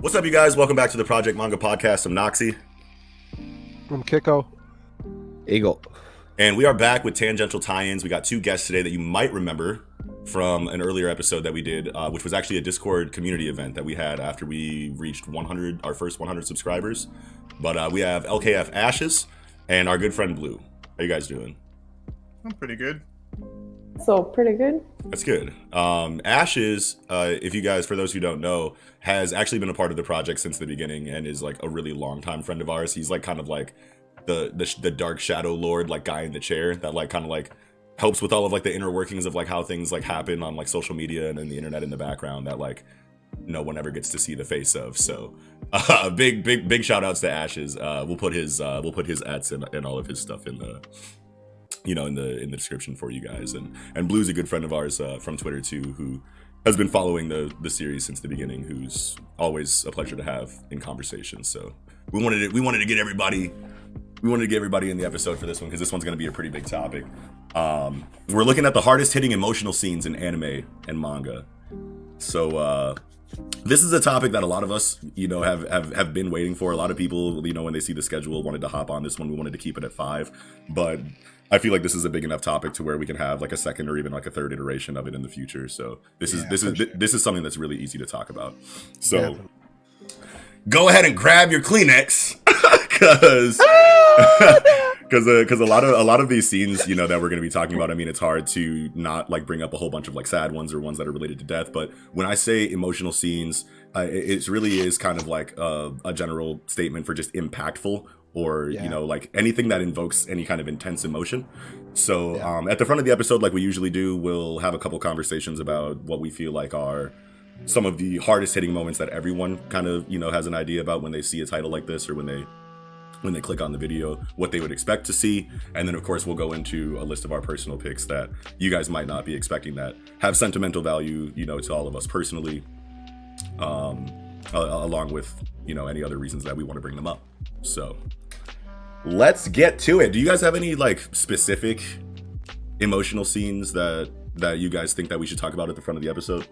What's up, you guys? Welcome back to the Project Manga Podcast. I'm Noxy, I'm Kiko. Eagle. and we are back with tangential tie-ins. We got two guests today that you might remember from an earlier episode that we did, uh, which was actually a Discord community event that we had after we reached 100, our first 100 subscribers. But uh, we have LKF Ashes and our good friend Blue. How you guys doing? I'm pretty good. So pretty good. That's good. Um, Ashes, uh, if you guys, for those who don't know, has actually been a part of the project since the beginning and is like a really long time friend of ours. He's like kind of like the the, the dark shadow lord, like guy in the chair that like kind of like helps with all of like the inner workings of like how things like happen on like social media and the internet in the background that like no one ever gets to see the face of. So, uh, big big big shout outs to Ashes. Uh, we'll put his uh, we'll put his ads and, and all of his stuff in the you know in the in the description for you guys and and blue's a good friend of ours uh, from twitter too who has been following the the series since the beginning who's always a pleasure to have in conversations so we wanted to we wanted to get everybody we wanted to get everybody in the episode for this one because this one's going to be a pretty big topic um we're looking at the hardest hitting emotional scenes in anime and manga so uh this is a topic that a lot of us, you know, have, have have been waiting for. A lot of people, you know, when they see the schedule, wanted to hop on this one. We wanted to keep it at five, but I feel like this is a big enough topic to where we can have like a second or even like a third iteration of it in the future. So this is this is sure. this is something that's really easy to talk about. So Yeah. go ahead and grab your Kleenex because because because a lot of a lot of these scenes you know that we're going to be talking about i mean it's hard to not like bring up a whole bunch of like sad ones or ones that are related to death but when i say emotional scenes uh, it, it really is kind of like a, a general statement for just impactful or Yeah. you know like anything that invokes any kind of intense emotion so Yeah. um, at the front of the episode like we usually do we'll have a couple conversations about what we feel like are some of the hardest hitting moments that everyone kind of you know has an idea about when they see a title like this or when they when they click on the video what they would expect to see. And then of course we'll go into a list of our personal picks that you guys might not be expecting that have sentimental value you know to all of us personally um along with you know any other reasons that we want to bring them up. So let's get to it. Do you guys have any like specific emotional scenes that that you guys think that we should talk about at the front of the episode?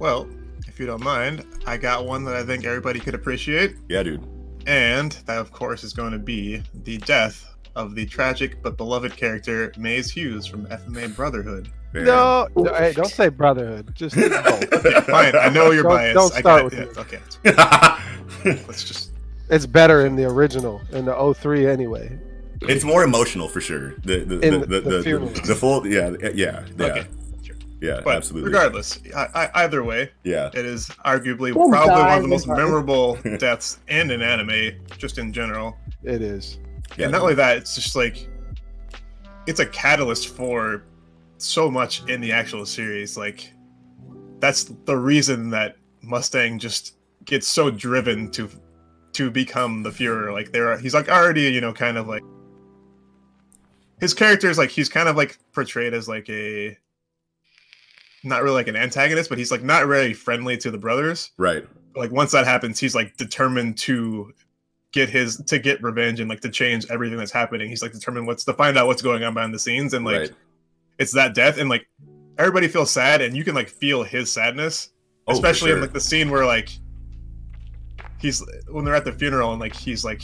Well, if you don't mind, I got one that I think everybody could appreciate, yeah dude and that, of course, is going to be the death of the tragic but beloved character Maes Hughes from FMA Brotherhood. No, no, hey, don't say brotherhood. Just. Yeah, fine. I know you're Don't- biased. don't start got it. with Yeah, okay. Let's just. it's better in the original in the 03 anyway. It's more emotional for sure. The the the, the- the, the the, the full yeah yeah yeah Okay. Yeah But absolutely regardless, I, I, either way, yeah it is arguably Oh, probably one of the most I'm memorable deaths in an anime, just in general. It is. yeah and not only that, it's just like it's a catalyst for so much in the actual series. Like that's the reason that Mustang just gets so driven to to become the Fuhrer. Like there, he's like already, you know, kind of like his character is like he's kind of like portrayed as like a not really like an antagonist, but he's like not really friendly to the brothers. Right. Like once that happens he's like determined to get his to get revenge and like to change everything that's happening. He's like determined what's to find out what's going on behind the scenes and like right. it's that death and like everybody feels sad and you can like feel his sadness Oh, especially in like the scene where like he's when they're at the funeral and like he's like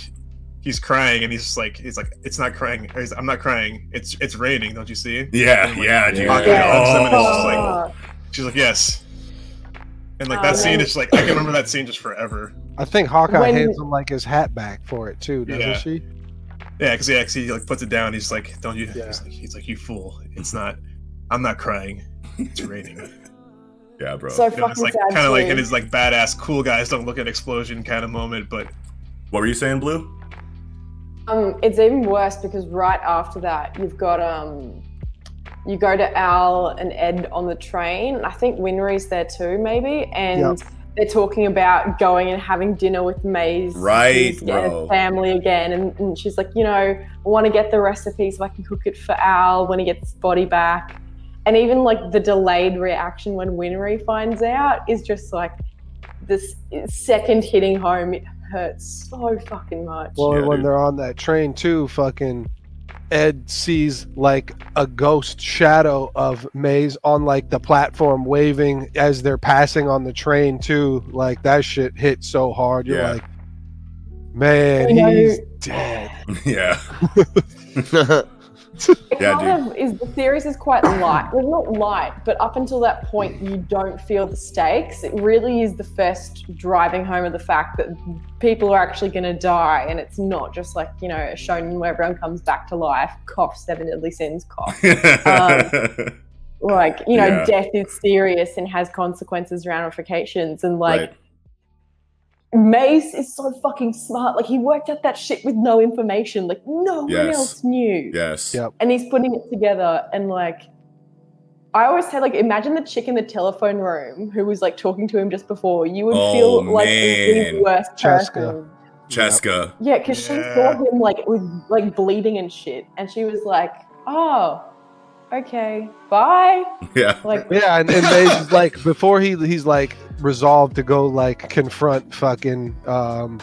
he's crying and he's just like he's like it's not crying he's, i'm not crying it's it's raining don't you see yeah and, like, yeah dude Yeah. Yeah. Oh. Oh. she's like yes and like Oh, that scene man. is like i can remember that scene just forever I think Hawkeye When- hands him like his hat back for it too, doesn't Yeah. she? Yeah, because he actually like puts it down. He's like, "Don't you?" Yeah. He's like, "He's like, you fool! It's not. I'm not crying. It's raining." yeah bro So You know, it's like kind of like too. in his like badass cool guys don't look at explosion kind of moment. But what were you saying blue Um, it's even worse because right after that, you've got um, you go to Al and Ed on the train. I think Winry's there too, maybe, and they're talking about going and having dinner with Maes, Right, his family again, and, and she's like, you know, I want to get the recipe so I can cook it for Al when he gets his body back. and even like the delayed reaction when Winry finds out is just like this second hitting home. It hurts so fucking much. Well, Yeah, when dude. they're on that train too, fucking Ed sees like a ghost shadow of Maes on like the platform waving as they're passing on the train too. Like that shit hit so hard. You're Yeah. like, man, he's dead. yeah. It Yeah, kind of is the series is quite light. Well, not light, but up until that point, you don't feel the stakes. It really is the first driving home of the fact that people are actually going to die, and it's not just like you know a shonen where everyone comes back to life. Cough, seven deadly sins. Cough. Um, like you know, Yeah. death is serious and has consequences, ramifications, and like. right. Maes is so fucking smart. Like he worked out that shit with no information. Like no one else knew. Yes. Yep. And he's putting it together and like I always say like imagine the chick in the telephone room who was like talking to him just before. You would Oh, feel like man. the worst Sheska. person. Sheska. Yeah, because she Yeah. saw him like with like bleeding and shit. And she was like, Oh, okay, bye. Yeah. Like Yeah, and, and Maes is like before he he's like resolved to go like confront fucking um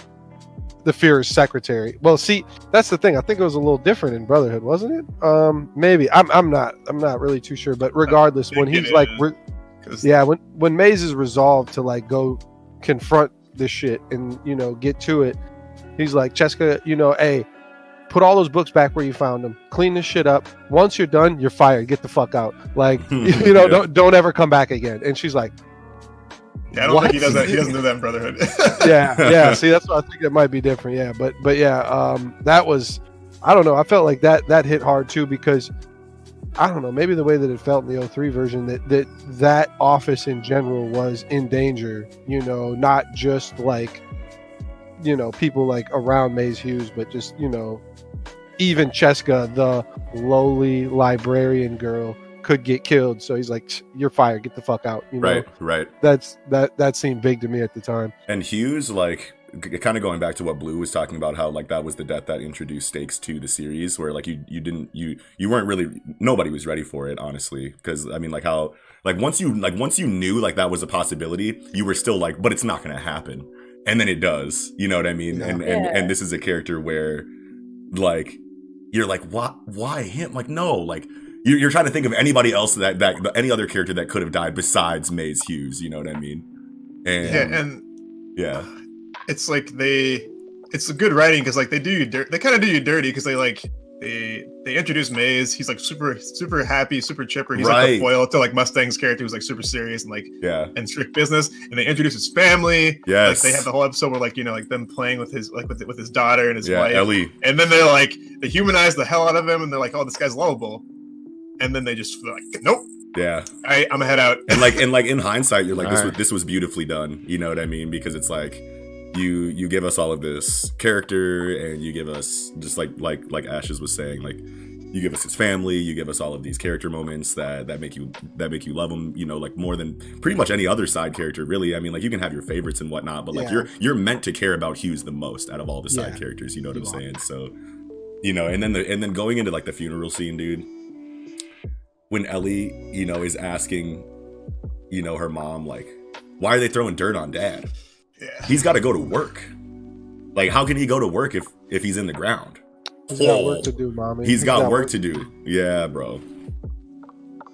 the Fuhrer's secretary. Well, see, that's the thing. I think it was a little different in Brotherhood, wasn't it? Um, maybe. I'm I'm not I'm not really too sure. But regardless, when he's like, re- yeah, when when Maes is resolved to like go confront this shit and you know get to it, he's like, Sheska, you know, hey, put all those books back where you found them. Clean this shit up. Once you're done, you're fired. Get the fuck out. Like, you know, Yeah. don't don't ever come back again. And she's like, Yeah, I don't think he does that. He doesn't do that in Brotherhood. yeah, yeah. See, that's what I think it might be different. Yeah, but but yeah, um, that was, I don't know. I felt like that that hit hard too because. I don't know, maybe the way that it felt in the 03 version that, that that office in general was in danger, you know, not just like you know, people like around Maes Hughes, but just, you know, even Sheska, the lowly librarian girl, could get killed. So he's like, You're fired, get the fuck out. You know? Right. Right. That's that that seemed big to me at the time. And Hughes, like, g- kind of going back to what Blue was talking about, how like that was the death that introduced stakes to the series, where like you you didn't you you weren't really nobody was ready for it, honestly, because I mean like how like once you like once you knew like that was a possibility, you were still like, but it's not gonna happen, and then it does, you know what I mean? Yeah. And and Yeah. and this is a character where like you're like, why why him? Like no, like. You're, you're trying to think of anybody else that, that any other character that could have died besides Maes Hughes. You know what I mean? And yeah, and yeah, it's like they, it's good writing because like they do you dirt. They kind of do you dirty because they like they they introduce Maes. He's like super super happy, super chipper. He's like Right. the foil to like Mustang's character who's like super serious and like yeah. and strict business. And they introduce his family. Yes. Like they have the whole episode where like you know like them playing with his like with with his daughter and his yeah, wife. Ellie. And then they're like they humanize the hell out of him and they're like oh this guy's lovable. And then they just like nope. Yeah. I, I'm gonna head out. And like and like in hindsight, you're like this was this was beautifully done. You know what I mean? Because it's like you you give us all of this character and you give us just like like like Ashes was saying, like you give us his family, you give us all of these character moments that that make you that make you love him, you know, like more than pretty much any other side character, really. I mean, like you can have your favorites and whatnot, but like Yeah. you're you're meant to care about Hughes the most out of all the side Yeah. characters, you know what You I'm are. saying? So you know, and then the and then going into like the funeral scene, dude. When Ellie, you know, is asking, you know, her mom, like, why are they throwing dirt on dad? Yeah. He's got to go to work. Like, how can he go to work if if he's in the ground? He's got work oh. to do, mommy. He's got work to do. Yeah, bro.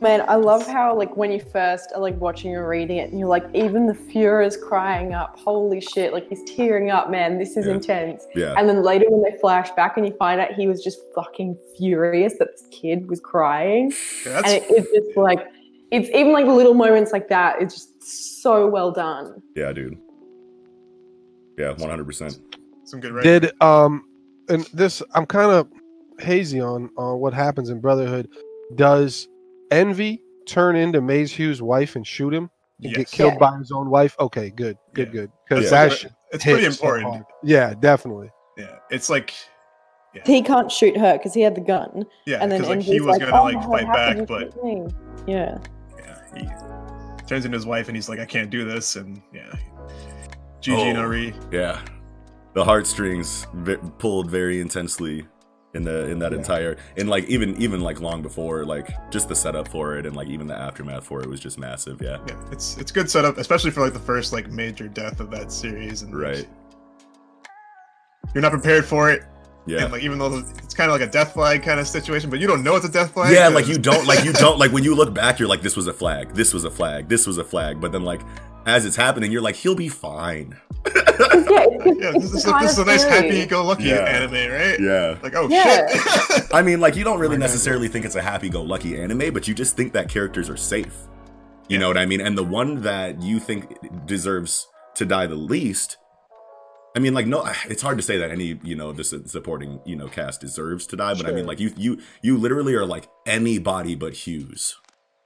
Man, I love how like when you first are like watching or reading it, and you're like, even the Fuhrer's crying up. Holy shit! Like he's tearing up, man. This is Yeah. intense. Yeah. And then later when they flash back and you find out he was just fucking furious that this kid was crying, Yeah, and that's it, it's just like, it's even like little moments like that. It's just so well done. Yeah, dude. Yeah, 100%. some good writing. Did um, and this I'm kind of hazy on on what happens in Brotherhood. Does Envy turn into Maes Hughes' wife and shoot him and get killed Yeah. by his own wife? Okay, good, good, Yeah. good. Because Yeah. that It's pretty hits so important. yeah, definitely. yeah, it's like He can't shoot her because he had the gun, yeah, and then because like Envy's he was like, gonna "Oh, like how fight back, but yeah. yeah, he turns into his wife and he's like, I can't do this, and yeah, GG Oh. no re. Yeah. The heartstrings v- pulled very intensely in the in that Yeah. entire and like even even like long before like just the setup for it and like even the aftermath for it was just massive. Yeah. Yeah, it's it's good setup, especially for like the first like major death of that series. And like, Right. you're not prepared for it, Yeah. and like even though it's kind of like a death flag kind of situation, but you don't know it's a death flag. yeah, like you don't like you don't like when you look back, you're like, this was a flag, this was a flag, this was a flag. But then like as it's happening, you're like, he'll be fine. yeah, Yeah, this is, the this is a nice happy-go-lucky Yeah. anime, right? Yeah. Like, oh Yeah. shit. I mean, like you don't really necessarily think it's a happy-go-lucky anime, but you just think that characters are safe. You know what I mean? And the one that you think deserves to die the least. I mean, like no, it's hard to say that any you know the supporting you know cast deserves to die, but I mean, like you you you literally are like anybody but Hughes.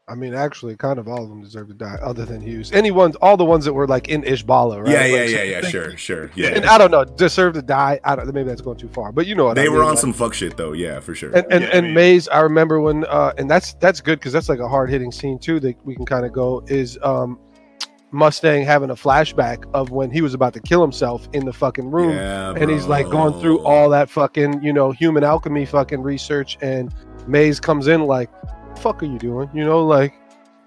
I mean, actually, kind of all of them deserve to die, other than Hughes. Anyone, all the ones that were like in Ishbala, right? Yeah, yeah, Like, yeah, so- yeah. Sure, sure. Yeah, And I don't know, deserve to die. I don't. Maybe that's going too far, but you know what I they were mean, on like- some fuck shit though. Yeah, for sure. And and, Yeah, I mean- Maes, I remember when, uh, and that's that's good because that's like a hard hitting scene too that we can kind of go is um, Mustang having a flashback of when he was about to kill himself in the fucking room, yeah, and he's like going through all that fucking you know human alchemy fucking research, and Maes comes in like, "Fuck are you doing?" You know, like,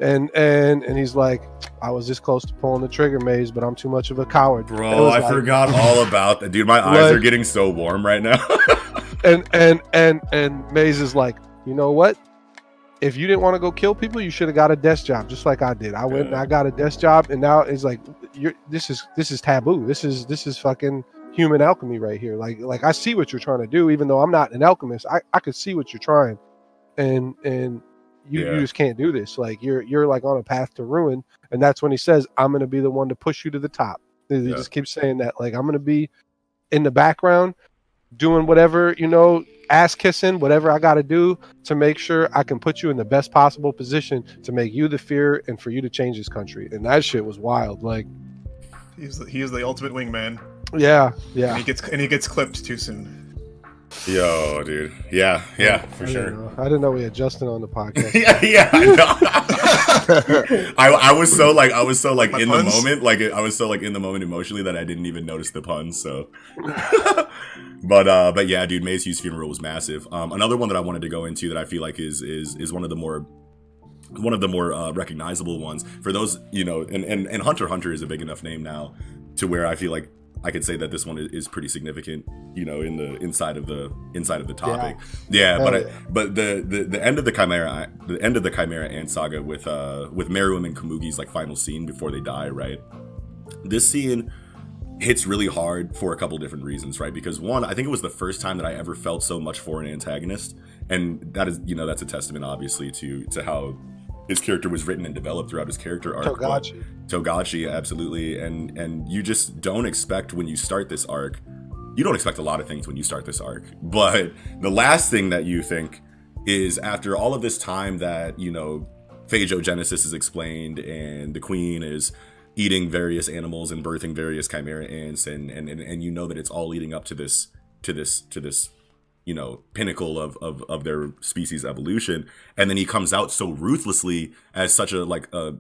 and and and he's like, "I was this close to pulling the trigger, Maes, but I'm too much of a coward." Bro, I like- forgot all about that, dude. My eyes Like- are getting so warm right now. and and and and Maes is like, you know what? If you didn't want to go kill people, you should have got a desk job, just like I did. I went and I got a desk job, and now it's like, you're this is this is taboo. This is this is fucking human alchemy right here. Like like I see what you're trying to do, even though I'm not an alchemist. I I could see what you're trying, and and you, Yeah. you just can't do this. Like you're you're like on a path to ruin, and that's when he says, "I'm gonna be the one to push you to the top." He Yeah. just keeps saying that, like I'm gonna be in the background doing whatever you know ass kissing whatever i got to do to make sure i can put you in the best possible position to make you the Fuhrer and for you to change this country and that shit was wild like He's the, he's the ultimate wingman. yeah yeah. And yeah he gets and he gets clipped too soon. Yo, dude. Yeah, yeah, for I sure. know. i didn't know we had justin on the podcast yeah, yeah. I, know. I I was so like I was so like My in puns? the moment, like I was so like in the moment emotionally that I didn't even notice the puns. So, but uh, but yeah, dude, Maes Hughes' funeral was massive. Um, another one that I wanted to go into that I feel like is is is one of the more one of the more uh, recognizable ones for those you know, and and and Hunter Hunter is a big enough name now to where I feel like I could say that this one is, pretty significant, you know, in the inside of the inside of the topic. Yeah, but Hell I, but the, the the end of the Chimera, the end of the Chimera Ant saga with uh with Meruem and Komugi's like final scene before they die, right? This scene hits really hard for a couple different reasons, right? Because one, I think it was the first time that I ever felt so much for an antagonist, and that is, you know, that's a testament, obviously, to to how his character was written and developed throughout his character arc. Togachi. Togashi, absolutely, and and you just don't expect when you start this arc. You don't expect a lot of things when you start this arc, but the last thing that you think is after all of this time that you know phagogenesis is explained and the queen is eating various animals and birthing various chimera ants and and and, and you know that it's all leading up to this to this to this you know pinnacle of, of of their species evolution. And then he comes out so ruthlessly as such a like a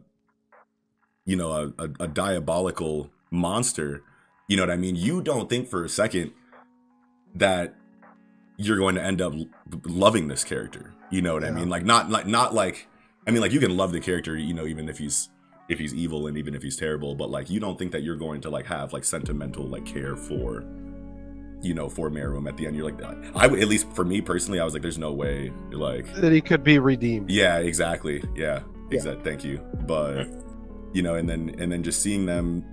you know a, a, a diabolical monster. You know what i mean? You don't think for a second that you're going to end up loving this character. You know what i mean? Like not like not like i mean like you can love the character you know even if he's if he's evil and even if he's terrible but like you don't think that you're going to like have like sentimental like care for you know for Meruem at the end you're like i would at least for me personally i was like there's no way like that he could be redeemed yeah, exactly. Yeah, exactly. Thank you. But you know, and then and then just seeing them,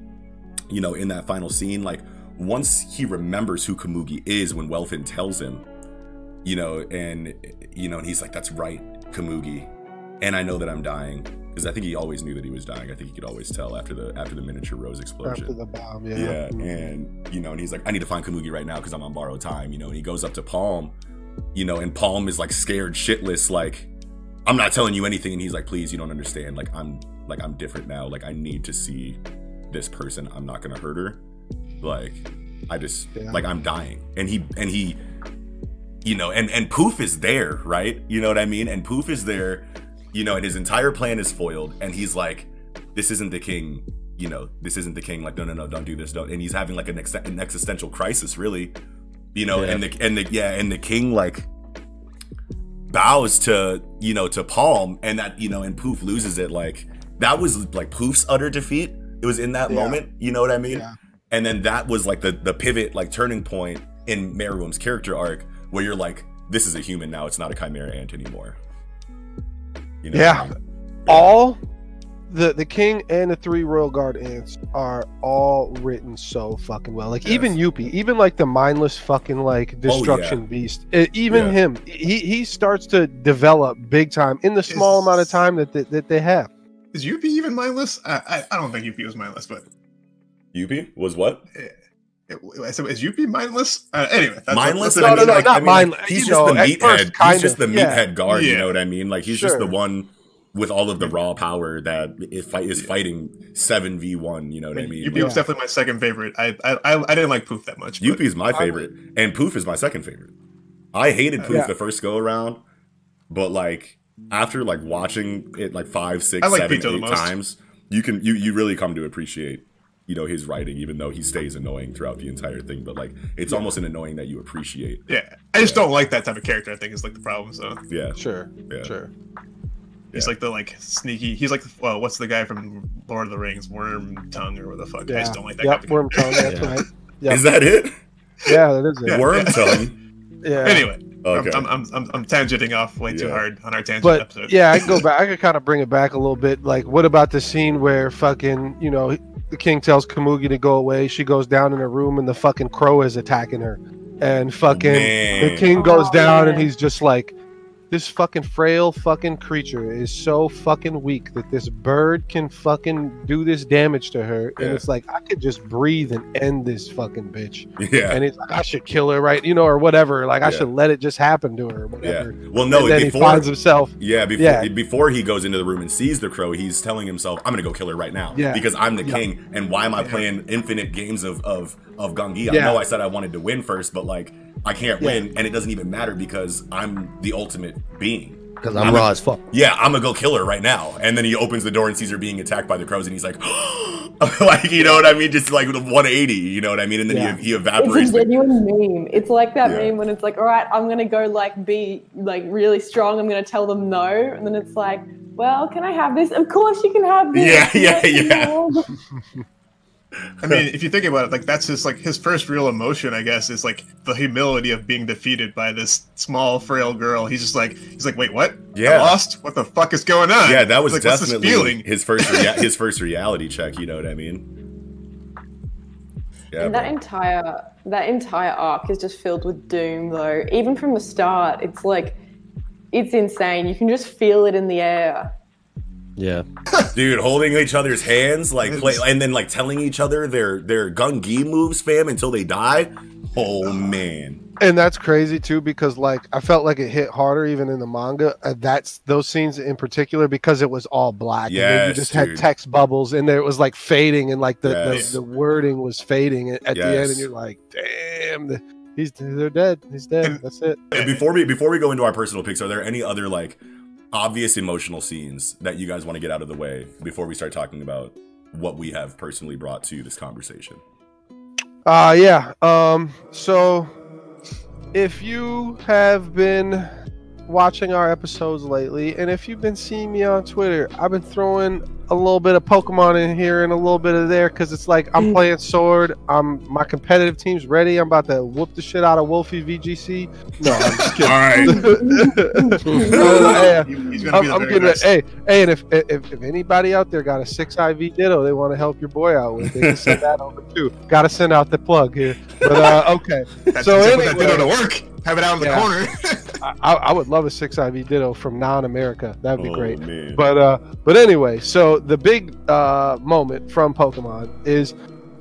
you know, in that final scene, like once he remembers who Komugi is when Welfin tells him, you know, and you know, and he's like, "That's right, Komugi," and I know that I'm dying because I think he always knew that he was dying. I think he could always tell after the after the miniature rose explosion. after the bomb yeah, Yeah, Mhm. and you know, and he's like, I need to find Komugi right now because I'm on borrowed time, you know. And he goes up to Palm, you know, and Palm is like scared shitless, like, I'm not telling you anything. And he's like, please, you don't understand. Like, I'm like I'm different now. Like, I need to see this person. I'm not gonna hurt her. Like, I just Yeah. like I'm dying. And he and he, you know, and and Poof is there, right? You know what I mean? And Poof is there, you know, and his entire plan is foiled. And he's like, this isn't the king you know, this isn't the king. Like, no, no, no, don't do this. Don't. And he's having like an, ex- an existential crisis, really. You know, Yeah. and the and the yeah, and the king like bows to you know to Palm, and that you know, and Poof loses it. Like that was like Poof's utter defeat. It was in that Yeah. moment. You know what I mean? Yeah. And then that was like the the pivot, like turning point in Meruem's character arc, where you're like, this is a human now. It's not a chimera ant anymore. You know Yeah. what I mean? all the the king and the three royal guard ants are all written so fucking well. Like even Yes. Youpi, even like the mindless fucking like destruction beast, uh, even Yeah. him, he he starts to develop big time in the small Is- amount of time that that, that they have. Is Youpi even mindless? I, I, I don't think Youpi was mindless, but Yuppie was what? it, I said, is Youpi mindless? Uh, anyway, that's mindless. That's No, I no, mean, no, like, not I mean, like, mindless, he's just know, the at meathead. first, He's just the of, yeah. meathead guard. You know what I mean? Like he's just the one with all of the raw power that is, fight, is fighting seven v one. You know what I mean? Youpi Like, was definitely my second favorite. I I, I, I didn't like Poof that much. but- is my favorite, and Poof is my second favorite. I hated Poof Yeah. the first go around, but like after like watching it like five, six, like seven, Pitou eight times, you can you you really come to appreciate you know his writing, even though he stays annoying throughout the entire thing. But like it's almost an annoying that you appreciate. Yeah, I just don't like that type of character. I think is like the problem. So Yeah, Sure, Yeah. sure. he's Yeah. like the like sneaky. He's like well, uh, what's the guy from Lord of the Rings, Worm Tongue or what the fuck? I just don't like that. Yep, worm tongue. That's Yeah. right. Yep. is that it? Yeah, that is it. Yeah. Worm tongue. Yeah. Anyway, Okay. I'm, I'm, I'm, I'm tangenting off way too hard on our tangent But episode. yeah, I can go back. I could kind of bring it back a little bit. Like, what about the scene where fucking, you know, the king tells Komugi to go away. She goes down in her room, and the fucking crow is attacking her. And fucking the king goes down, and he's just like, this fucking frail fucking creature is so fucking weak that this bird can fucking do this damage to her. And Yeah. it's like I could just breathe and end this fucking bitch. Yeah. And it's like, I should kill her, right? You know, or whatever. Like I Yeah. should let it just happen to her, or Yeah. whatever. Well, no. and then before he finds himself. Yeah, before Yeah. before he goes into the room and sees the crow, he's telling himself, "I'm gonna go kill her right now Yeah. because I'm the Yeah. king, and why am I playing infinite games of of of Gungi? I know I said I wanted to win first, but like I can't Yeah. win, and it doesn't even matter because I'm the ultimate being. Because I'm, I'm raw a- as fuck. Yeah, I'm gonna go kill her right now." And then he opens the door and sees her being attacked by the crows, and he's like, "Like you know what I mean? Just like 180, you know what I mean?" And then Yeah. he, he It's evaporates. a the- genuine meme. It's like that Yeah. meme when it's like, all right, I'm gonna go like be like really strong. I'm gonna tell them no, and then it's like, well, can I have this? Of course you can have this. Yeah, yeah, yeah. Lord. I mean, if you think about it, like that's his like his first real emotion, I guess, is like the humility of being defeated by this small, frail girl. He's just like, he's like, wait, what? Yeah. I lost? What the fuck is going on? yeah, that was like, what's this definitely feeling. his first rea- his first reality check. You know what I mean? Yeah, And that bro. entire that entire arc is just filled with doom, though. Even from the start, it's like it's insane. You can just feel it in the air. Yeah. dude, holding each other's hands, like play, and then like telling each other their their gungi moves, fam, until they die. Oh man, and that's crazy too because like i felt like it hit harder even in the manga uh, that's those scenes in particular because it was all black and you Yes, just had text bubbles and there it was like fading and like the, Yes. the, the wording was fading at at the end and you're like damn the, he's they're dead he's dead And- that's it And before we before we go into our personal picks, are there any other like obvious emotional scenes that you guys want to get out of the way before we start talking about what we have personally brought to this conversation? Uh yeah. Um so if you have been watching our episodes lately and if you've been seeing me on Twitter, I've been throwing a little bit of Pokemon in here and a little bit of there cuz it's like I'm playing Sword. I'm my competitive team's ready. I'm about to whoop the shit out of WolfeyVGC. No, I'm just kidding. right. Yeah. He's gonna I'm, be I'm very getting nice. it. Hey, hey, and if, if if anybody out there got a six IV Ditto they want to help your boy out with, they can send that over too. Got to send out the plug here. But uh, okay, That's so so put that ditto to work. Have it out in the corner. I, I I would love a six IV Ditto from non-America. That'd be Oh, great. man. But uh, but anyway, so the big uh moment from Pokemon is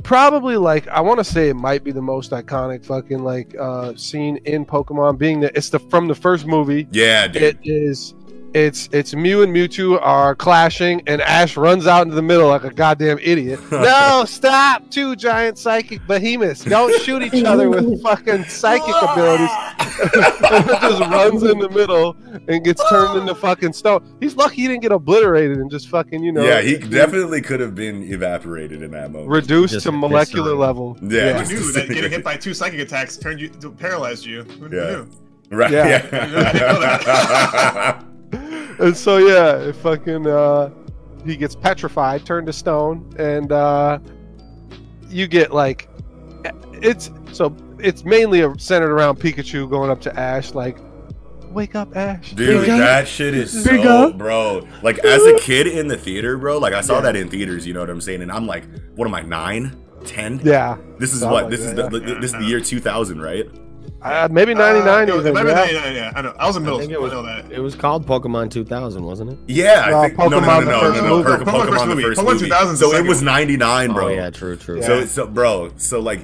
probably like I want to say it might be the most iconic fucking like uh scene in Pokemon, being that it's the from the first movie. yeah, dude. It is it's it's Mew and Mewtwo are clashing, and Ash runs out into the middle like a goddamn idiot. no, stop! Two giant psychic behemoths. Don't shoot each other with fucking psychic abilities. just runs in the middle and gets turned into fucking stone. He's lucky he didn't get obliterated and just fucking you know. yeah, he uh, definitely could have been evaporated in that moment. reduced Just to molecular eviscerated. level. Yeah, Who knew that getting hit by two psychic attacks turned you paralyzed you? Who Yeah. knew? right. Yeah. Yeah. and so yeah, it fucking uh, he gets petrified, turned to stone, and uh, you get like it's so it's mainly centered around Pikachu going up to Ash like, "Wake up, Ash!" Dude, Wake up." that shit is Big so, up. bro. Like as a kid in the theater, bro. Like I saw Yeah. that in theaters. You know what I'm saying? And I'm like, what am I? Nine, ten? Yeah, This is Something what? like This is that, the, this is the year 2000, right? Uh, maybe ninety nine Uh, it even. might Yeah. 99, yeah, I know. I was in middle I school. was- I know that. It was called Pokemon 2000, wasn't it? Yeah, No, I think no, no, no, Pokemon no, the no, first no, no, movie. Pokemon, Pokemon Pokemon first the first Pokemon movie. 2000 So it was 99, bro. Oh yeah, true, true. So, Yeah. so, bro, so like,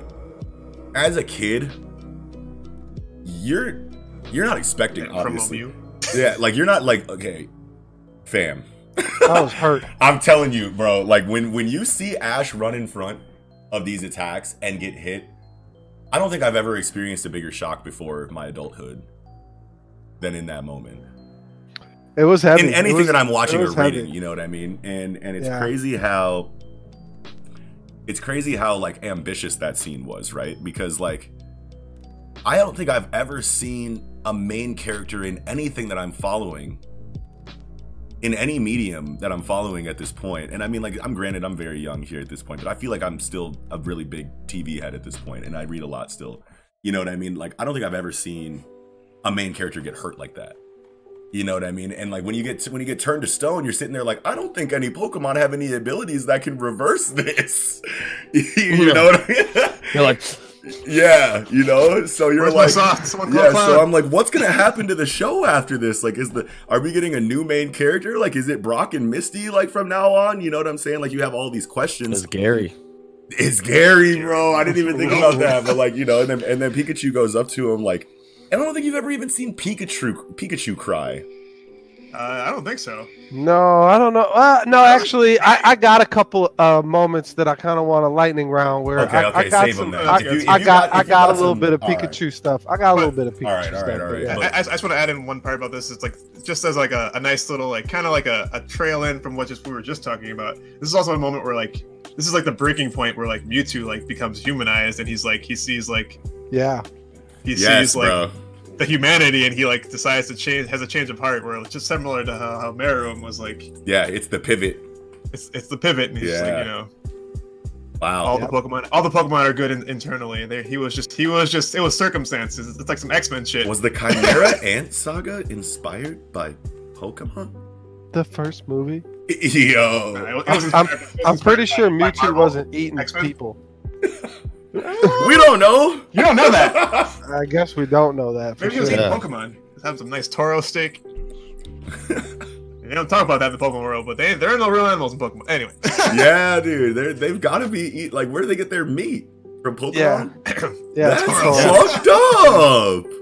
as a kid, you're you're not expecting From obviously. you. Yeah, like you're not like okay, fam. I was hurt. I'm telling you, bro. Like when when you see Ash run in front of these attacks and get hit, I don't think I've ever experienced a bigger shock before my adulthood than in that moment. It was heavy. In anything was- that I'm watching or was heavy. reading, you know what I mean? And and it's Yeah. crazy how it's crazy how like ambitious that scene was, right? Because like I don't think I've ever seen a main character in anything that I'm following in any medium that I'm following at this. And I mean like I'm granted I'm very young here at this point, but I feel like I'm still a really big TV head at this point and I read a lot still. You know what I mean? Like I don't think I've ever seen a main character get hurt like that. You know what I mean? And like when you get to, when you get turned to stone, you're sitting there like, I don't think any Pokemon have any abilities that can reverse this. you know what I mean? You're like, yeah, you know. So you're Where's like, socks? Someone call yeah. Cloud. So I'm like, what's gonna happen to the show after this? Like, is the are we getting a new main character? Like, is it Brock and Misty like from now on? You know what I'm saying? Like, you have all these questions. it's Gary. It's Gary, bro. I didn't even think about that, but like you know, and then and then Pikachu goes up to him like, and I don't think you've ever even seen Pikachu Pikachu cry. Uh, I don't think so. No, I don't know. Uh, no, actually, I, I got a couple uh, moments that I kind of want a lightning round where Okay, I, okay, I got save 'em some. then. I, If you- if I got, got- I got, got a little some- bit of all right. Pikachu stuff. I got a little bit of Pikachu All right, all right, stuff. all but yeah. But- I, I just want to add in one part about this. It's like just as like a, a nice little like kind of like a, a trail in from what just we were just talking about. This is also a moment where like this is like the breaking point where like Mewtwo like becomes humanized and he's like he sees like yeah, he Yes, sees like bro. The humanity and he like decides to change has a change of heart where it's just similar to how, how Meruem was like Yeah, it's the pivot. it's it's the pivot and he's just Yeah. like you know Wow. all Yep. the Pokemon all the Pokemon are good in, internally. There he was just he was just it was circumstances. It's like some X Men shit. Was the Chimera Ant Saga inspired by Pokemon? the first movie. Yo. it was- it was I'm- inspired- it was I'm pretty sure by Mewtwo wasn't eating X-Men? people. We don't know. You don't know that. I guess we don't know that for Maybe he was sure. eating Yeah. Pokemon. Just have some nice Toro steak. they don't talk about that in the Pokemon world, but they there are no real animals in Pokemon. Anyway. yeah, dude. They're, they've got to be eat. Like, where do they get their meat from Pokemon? Yeah. Yeah, That's it's Toro. Toro. fucked up.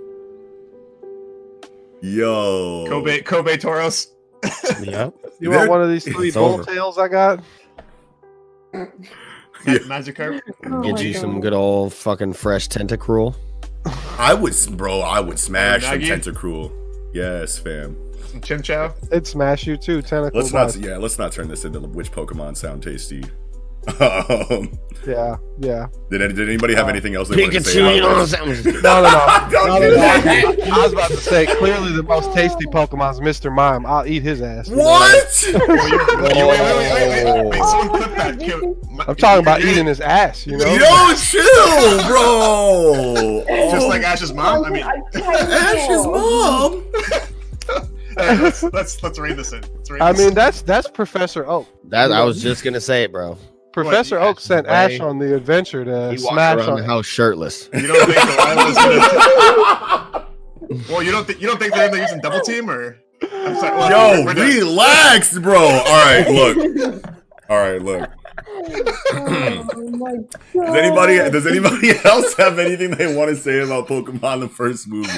Yo. Kobe Kobe Tauros. Yeah. You want one of these three bull tails I got? Yeah. Magikarp. Oh Get my you some good old fucking fresh tentacruel. I would, bro. I would smash some Tentacruel. Yes, fam. Some Chinchou. It'd smash you too. Tentacle. Let's not. Yeah, let's not turn this into which Pokemon sound tasty. Um, Yeah, yeah. did, did anybody have Uh, anything else they wanted to say? Pikachu, you know what I'm saying? No, no, no. Don't no, do no, that. no. I was about to say clearly the most tasty Pokemon's Mr. Mime. I'll eat his ass. you know? What? Wait, wait, wait, wait, wait, wait. Someone clip that. Kill- I'm talking about eating his ass. You know. Yo, chill, bro. Just Oh, like Ash's mom. I mean, Ash's mom. hey, let's, let's let's read this in. Read I this. mean, that's that's Professor Oak. That I was just gonna say it, bro. Professor What, Oak sent way? Ash on the adventure to He smash around the house shirtless. you don't think Delilah's gonna? well, you don't think you don't think they're they're using double team or? I'm sorry. well, Yo, we're- we're done. relax, bro. All right, look. All right, look. oh my God. Does anybody does anybody else have anything they want to say about Pokemon the first movie?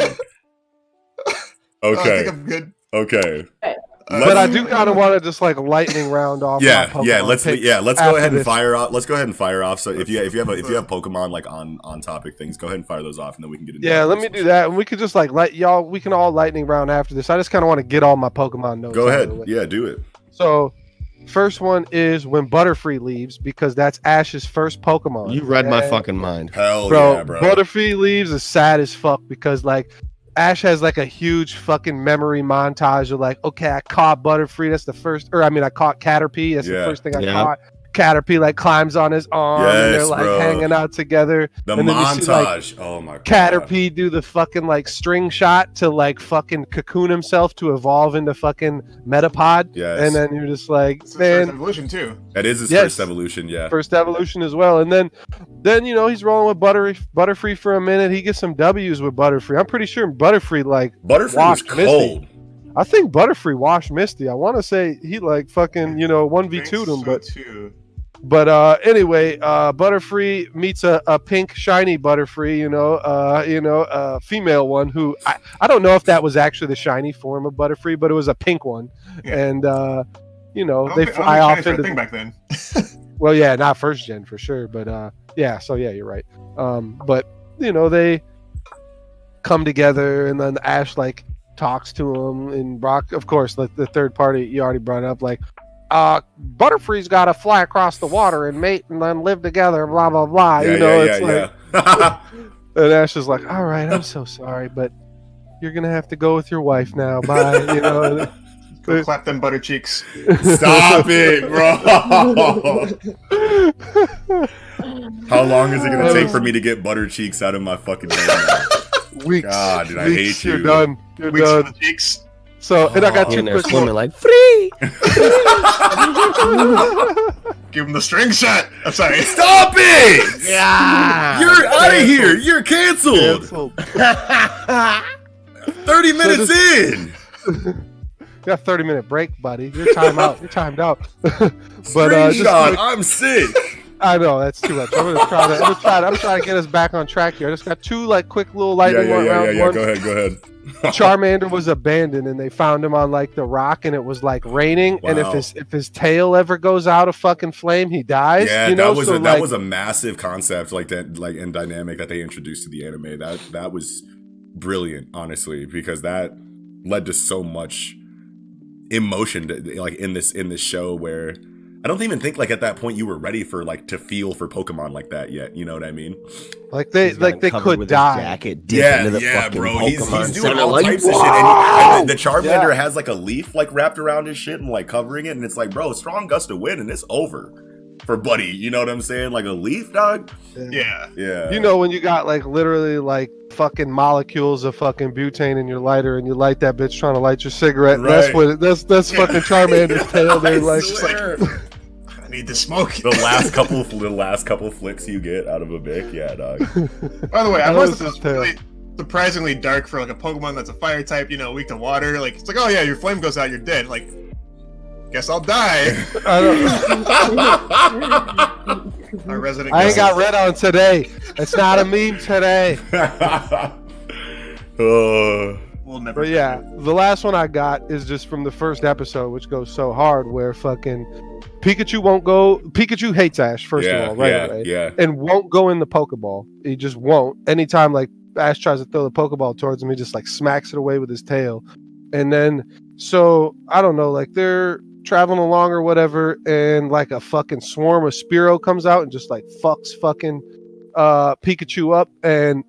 Oh, I Okay. think I'm good. Okay. Uh, but I do kind of want to just like lightning round off. Yeah, yeah. Let's yeah. Let's go ahead and this. fire off. Let's go ahead and fire off. So if you if you have a, if you have Pokemon like on on topic things, go ahead and fire those off, and then we can get into. Yeah, let me personal do that, and we could just like let y'all. We can all lightning round after this. I just kind of want to get all my Pokemon notes. Go ahead. Yeah, do it. So, first one is when Butterfree leaves because that's Ash's first Pokemon. You read my fucking mind. Hell bro, yeah, bro. Butterfree leaves is sad as fuck because like Ash has like a huge fucking memory montage of like, okay, I caught Butterfree. That's the first, or I mean, I caught Caterpie. That's Yeah. the first thing I Yeah. caught. Caterpie like climbs on his arm and they're like bro. hanging out together. the and then you see, like, montage. oh my god. Caterpie do the fucking like string shot to like fucking cocoon himself to evolve into fucking Metapod. Yes. And then you're just like, It's his first man, evolution too. that is his Yes. first evolution. Yeah. first evolution as well. And then, then you know he's rolling with Butter Butterfree for a minute. He gets some W's with Butterfree. I'm pretty sure Butterfree like Butterfree was Washed Misty. cold. I think Butterfree washed Misty. I want to say he like fucking you know one v Thanks, two them, so but too. but uh anyway, uh Butterfree meets a, a pink shiny Butterfree. You know, uh you know a female one who I I don't know if that was actually the shiny form of Butterfree, but it was a pink one, Yeah. and uh you know they I fly off think into were a thing back then. Well, yeah, not first gen for sure, but uh, yeah. So yeah, you're right. Um, but you know they come together, and then Ash like talks to him, and Brock, of course, like the third party you already brought up, like, uh, Butterfree's got to fly across the water and mate, and then live together, blah blah blah. yeah, you know, yeah, it's yeah, like, and Ash is like, all right, I'm so sorry, but you're gonna have to go with your wife now. Bye. You know. Go clap them butter cheeks. Stop it, bro. How long is it gonna take for me to get butter cheeks out of my fucking head? Weeks. God, dude, I weeks, hate you. You're done. You're Weeks done. the cheeks. So, and I got Oh. two In there quick swimming more. like free. Give him the string shot. I'm sorry. Stop it! Yeah. You're out of here. You're canceled. Canceled. 30 minutes in. You got a 30 minute break, buddy. You're time out. You're timed out. but uh, just Screenshot. quick- I'm sick. I know that's too much. I'm gonna try to. I'm gonna try to. I'm trying to get us back on track here. I just got two like quick little Yeah, lightning yeah, yeah, yeah, round. yeah. One, Go ahead, go ahead. Charmander was abandoned, and they found him on like the rock, and it was like raining. And if his if his tail ever goes out of fucking flame, he dies. Yeah, you know? that was so a, that like, was a massive concept like that, like and dynamic that they introduced to the anime. That that was brilliant, honestly, because that led to so much emotion, to, like in this in this show where. I don't even think like at that point you were ready for like to feel for Pokemon like that yet. You know what I mean? like they He's like they could with his die. Jacket, yeah, into the yeah, fucking bro. He's, Pokemon he's doing all like, types of shit. wow! And, and the Charmander Yeah. has like a leaf like wrapped around his shit and like covering it, and it's like, bro, strong gust of wind, and it's over for Buddy. You know what I'm saying? Like a leaf, dog. Yeah. Yeah. You know when you got like literally like fucking molecules of fucking butane in your lighter and you light that bitch trying to light your cigarette. and That's Right. what that's that's Yeah. fucking Charmander's tail. They're like, swear. I need the smoke. the last couple, the last couple flicks you get out of a Bic, yeah, dog. By the way, I was this was his tail. really surprisingly dark for like a Pokemon that's a fire type, you know, weak to water. Like it's like, oh yeah, your flame goes out, you're dead. Like, guess I'll die. I, don't, Our resident. I ain't got red on today. It's not a meme today. Uh, We'll never. But yeah, the last one I got is just from the first episode, which goes so hard, where fucking Pikachu won't go. Pikachu hates Ash first yeah, of all, right yeah, away, yeah. and won't go in the Pokeball. He just won't. Anytime like Ash tries to throw the Pokeball towards him, he just like smacks it away with his tail. And then so I don't know, like they're traveling along or whatever, and like a fucking swarm of Spearow comes out and just like fucks fucking uh Pikachu up and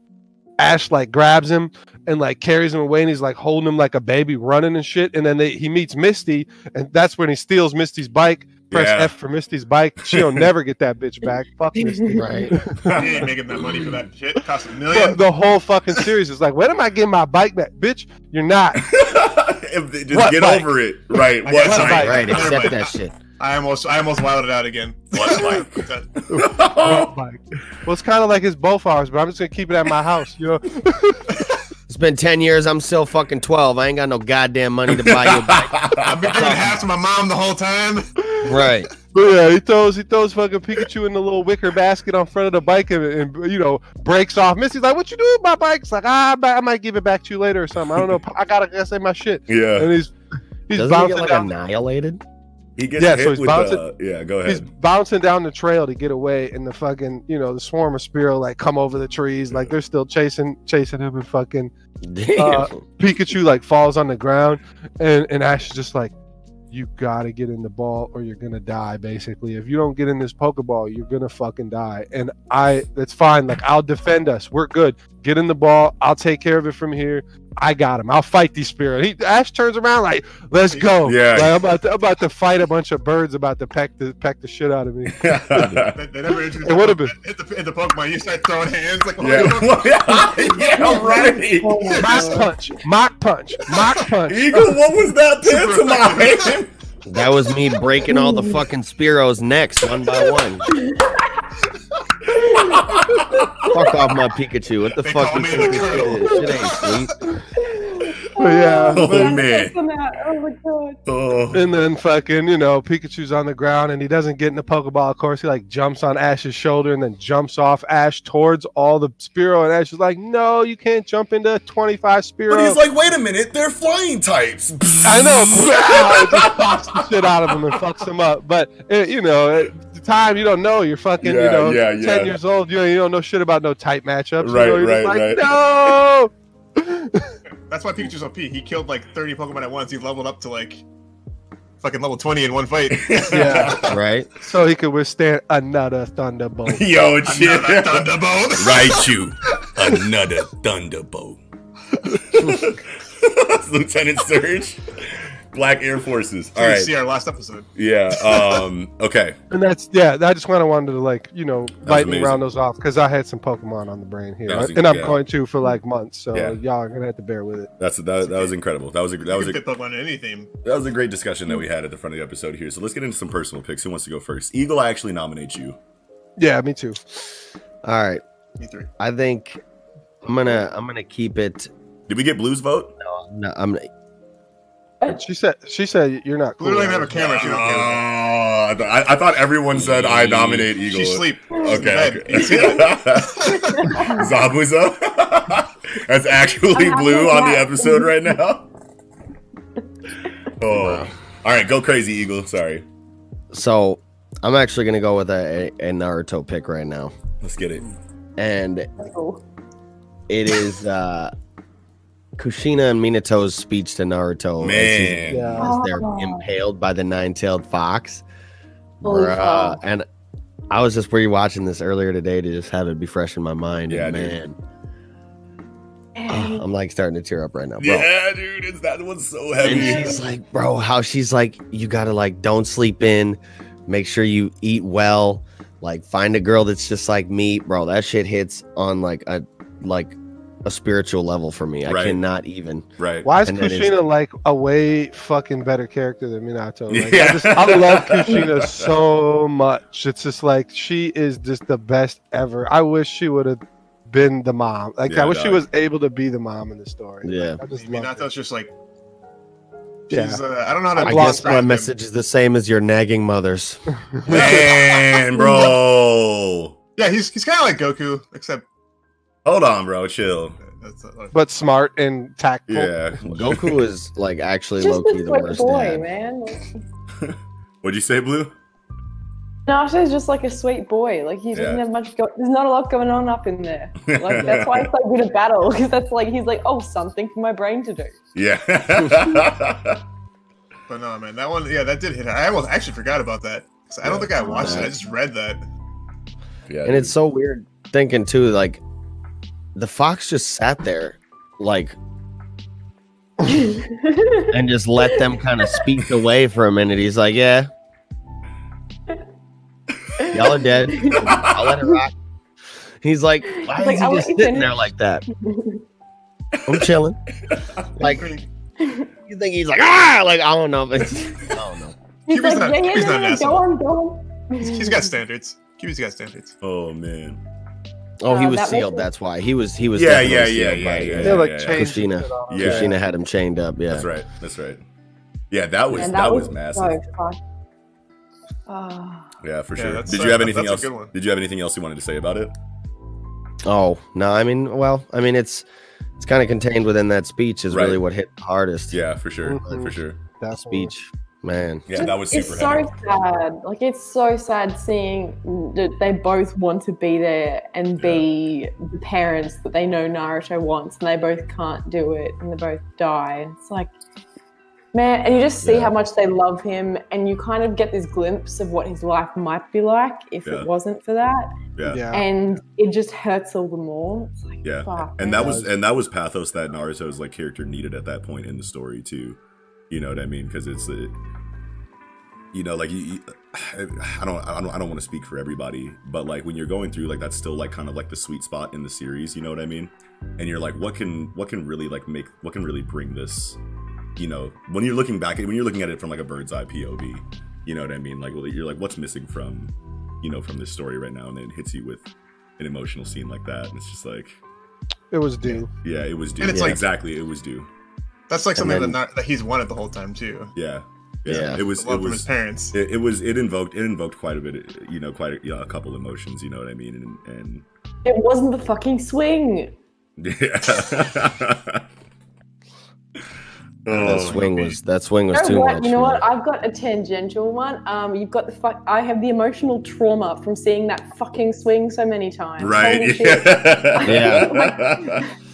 Ash like grabs him and like carries him away and he's like holding him like a baby running and shit and then they, he meets Misty and that's when he steals Misty's bike press Yeah. F for Misty's bike she'll never get that bitch back fuck Misty Right. He ain't making that money for that shit. It costs a the, million. the whole fucking series is like when am I getting my bike back bitch you're not Just What get bike? over it. Right. I What got bike? bike? Right, accept mind. that shit. I almost, I almost wilded out again. What bike? What bike? well it's kind of like his both ours but I'm just gonna keep it at my house you know It's been 10 years. I'm still fucking 12. I ain't got no goddamn money to buy you a bike. I've been giving half to my mom the whole time. right. But yeah, he throws he throws fucking Pikachu in the little wicker basket on front of the bike and, and you know breaks off. Missy's like, "What you doing with my bike?" It's like, "Ah, I might- give it back to you later or something. I don't know. I gotta gotta say my shit." Yeah. And he's he's Doesn't he get like down. annihilated? He gets Yeah, hit so he's with bouncing- the, yeah, go ahead. He's bouncing down the trail to get away, and the fucking you know the swarm of Spearow like come over the trees, like they're still chasing chasing him, and fucking Damn. Uh, Pikachu like falls on the ground, and and Ash is just like, "You gotta get in the ball, or you're gonna die." Basically, if you don't get in this Pokeball, you're gonna fucking die. And I, that's fine. Like I'll defend us. We're good. Get in the ball. I'll take care of it from here. I got him. I'll fight these spirits. He Ash turns around like, "Let's go." Yeah. Like, I'm about to, I'm about to fight a bunch of birds about to peck the peck the shit out of me. They, they It would've been. Hit the, hit the Pokemon, you start throwing hands like, oh, yeah. yeah, right. Oh Mock punch, mock punch, mock punch. Eagle, what was that pantomime? That was me breaking all the fucking Spearows necks one by one. Fuck off my Pikachu. What the They fuck call you me the this shit? Shit ain't sweet. But yeah, Oh, but- man. Oh my god. Oh. And then fucking, you know, Pikachu's on the ground and he doesn't get in the Pokeball. Of course, he like jumps on Ash's shoulder and then jumps off Ash towards all the Spearow. And Ash is like, no, you can't jump into 25 Spearow. But he's like, wait a minute, they're flying types. I know. it just pops the shit out of him and fucks him up. But, it, you know, at the time, you don't know. You're fucking, you know, yeah, 10 yeah. years old. You, you don't know shit about no type matchups. Right, you know, you're right, like, right. No. That's why Pikachu's OP. He killed like 30 Pokemon at once. He leveled up to like fucking level 20 in one fight. Yeah. Right? So he could withstand another Thunderbolt. Yo, shit. Another Thunderbolt. Raichu, another thunderbolt. Lieutenant Surge, Black Air Forces. All Did you right, see our last episode? yeah. Um. Okay. And that's yeah. I just kind of wanted to like you know bite me round those off because I had some Pokemon on the brain here, was- and I'm yeah. going to for like months. So Yeah. y'all are gonna have to bear with it. That's that. That was incredible. That was a that was a fit Pokemon in any theme. that was a great discussion that we had at the front of the episode here. So let's get into some personal picks. Who wants to go first? Eagle, I actually nominate you. Yeah, me too. All right. Me three. I think I'm gonna I'm gonna keep it. Did we get Blue's vote? No, no I'm She said she said you're not cool. Blue don't even have a camera. She don't care. Oh, I, I, I thought everyone said I nominate Eagle. She sleep. Okay. Okay. You see that? Zabuza. That's actually Blue on the episode right now. Oh. All right, go crazy, Eagle. Sorry. so I'm actually gonna go with a, a, a Naruto pick right now, Let's get it. and Cool. it is uh Kushina and Minato's speech to Naruto as. Yeah. as they're Oh. impaled by the nine-tailed fox. Holy Bruh. and I was just rewatching this earlier today to just have it be fresh in my mind. Yeah, and man, And I'm like starting to tear up right now, bro. Yeah, dude, it's that one's so heavy. And heavy. she's like, bro, how she's like, you gotta like, don't sleep in, make sure you eat well, like, find a girl that's just like me, bro. That shit hits on like a like a spiritual level for me. I cannot even. Right. Why is And that is- Kushina like a way fucking better character than Minato? Like, Yeah. I, just, I love Kushina so much. It's just like she is just the best ever. I wish she would have been the mom. Like Yeah, I wish she was able to be the mom in the story. Yeah. I just I mean, just like. Yeah. Uh, I don't know how to I guess my him. message is the same as your nagging mothers. Man, bro. Yeah, he's he's kind of like Goku, except Hold on, bro. Chill. that's but smart and tactful. Yeah. Goku is like actually just low key the sweet worst boy, dad. man. What'd you say, Blue? Nato's just like a sweet boy. Like he doesn't Yeah. have much. Go- There's not a lot going on up in there. Like that's why it's like good at battle because that's like he's like oh something for my brain to do. Yeah. But no, man, that one, yeah, that did hit. I almost actually forgot about that. I don't Yeah. think I watched it. I just read that. yeah. And it's so weird thinking too, like the fox just sat there, like, and just let them kind of speak away for a minute. He's like, "Yeah, y'all are dead. I'll let it rock." He's like, "Why Like, is he I'll just sitting there like that? I'm chilling. Like, you think he's like, "Ah!" Like, I don't know, but I don't know. He's Kyuubi's like not- yeah yeah Kyuubi's not yeah an go asshole. on go on. He's- he's got standards. Kyuubi's got standards. oh man. Oh, he Uh, was that sealed. That's why he was. He was. Yeah, definitely yeah, sealed yeah, by, yeah, uh, yeah, They're like yeah. changed Kushina. shit on him. Yeah. Kushina had him chained up. Yeah. That's right. That's right. Yeah, that was Man, that, was, so massive. fun. Oh, Yeah, for sure. that's, Did you have anything else? Did you have anything else you wanted to say about it? Oh no, I mean, well, I mean, it's it's kind of contained within that speech. Is Right. really what hit the hardest. Yeah, for sure, for sure. That speech, man. Yeah, that was it's super so sad. Like it's so sad seeing that they both want to be there and be the parents that they know Naruto wants, and they both can't do it, and they both die. It's like, man, and you just see Yeah. how much they love him, and you kind of get this glimpse of what his life might be like if Yeah. it wasn't for that, Yeah. Yeah. and it just hurts all the more. It's like, Yeah. fuck, and man. that was and that was pathos that Naruto's like character needed at that point in the story too. You know what I mean? Because it's uh, you know like you, you- I don't I don't I don't want to speak for everybody, but like when you're going through like that's still like kind of like the sweet spot in the series. You know what I mean? And you're like, what can what can really like make what can really bring this? You know, when you're looking back at when you're looking at it from like a bird's eye POV. You know what I mean? Like well, you're like, what's missing from you know from this story right now, and then it hits you with an emotional scene like that, and it's just like. It was due. Yeah, it was due. And it's Yeah, like- exactly, it was due. That's like something then- that, not, that he's wanted the whole time too. Yeah, yeah. Yeah. It was. The love It from his was. parents. It, it was. It invoked. It invoked quite a bit. You know, quite a, yeah, a couple emotions. You know what I mean? And, and it wasn't the fucking swing. yeah. That oh, swing was that swing was You know too what? much. You know what? I've got a tangential one. Um, you've got the fuck. I have the emotional trauma from seeing that fucking swing so many times. Holy right. shit. Yeah.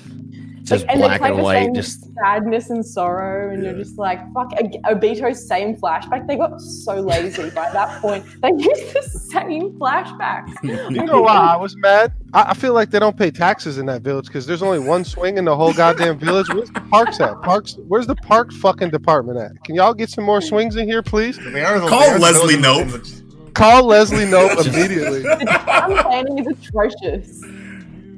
Just and they black play and the white. same Just sadness and sorrow, and Yeah. you're just like, fuck. O- Obito's same flashback. They got so lazy by that point. They used the same flashbacks. You know why I was mad? I, I feel like they don't pay taxes in that village because there's only one swing in the whole goddamn village. Where's the parks at? Parks. Where's the park fucking department at? Can y'all get some more swings in here, please? They are the, Call they are the Leslie villains Knope. in the- Call Leslie Knope immediately. The town planning is atrocious.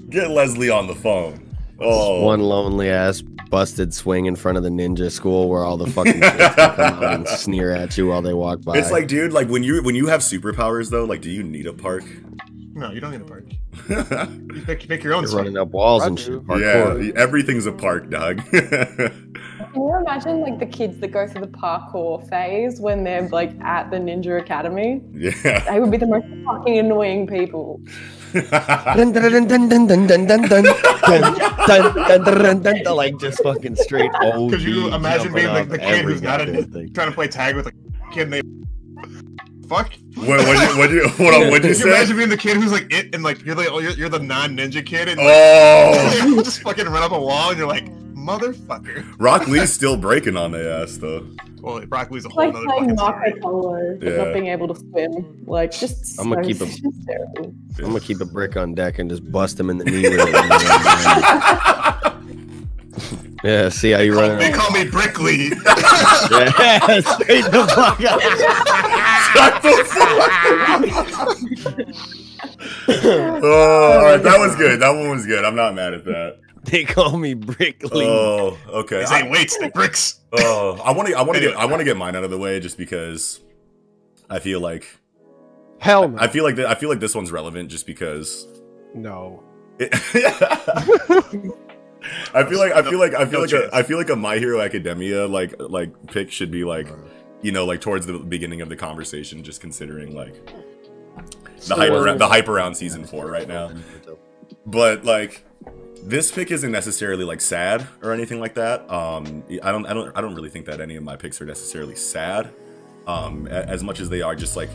Get Leslie on the phone. Oh, one lonely ass busted swing in front of the ninja school where all the fucking kids come out and sneer at you while they walk by. It's like, dude, like when you when you have superpowers though, like, do you need a park? No, you don't need a park. You pick, you pick your own You're swing. running up walls and do. shit. yeah, everything's a park, dog. Can you imagine like the kids that go through the parkour phase when they're like at the Ninja Academy? yeah. They would be the most fucking annoying people like just fucking straight old. Could you imagine being like the kid who's not a, trying to play tag with a kid named they fuck? What what you what you hold on? What you say? Imagine being the kid who's like it and like you're the you're, you're the non ninja kid and oh, just fucking run up a wall and you're like motherfucker. Rock Lee's still breaking on their ass though. Well, Rock Lee's a whole like nother playing fucking story. Polo but Yeah. not being able to swim. Like just I'm gonna keep a- it's just terrible. I'm gonna keep a brick on deck and just bust him in the knee with it. yeah, see how you run They call me Brickley. Yeah, straight the fuck up. Oh, all right, that was good. That one was good. I'm not mad at that. They call me Brickley. Oh, okay. These I, ain't weights, they bricks. oh, I want to. I want to get. I want to get mine out of the way just because I feel like Hell no. I feel like th- I feel like this one's relevant just because. no. It, I feel like I feel like I feel No like chance. a, I feel like a My Hero Academia like like pick should be like you know like towards the beginning of the conversation, just considering like the hype around the hype around season four right now. But like this pick isn't necessarily like sad or anything like that. Um, I don't I don't I don't really think that any of my picks are necessarily sad. Um, as much as they are just like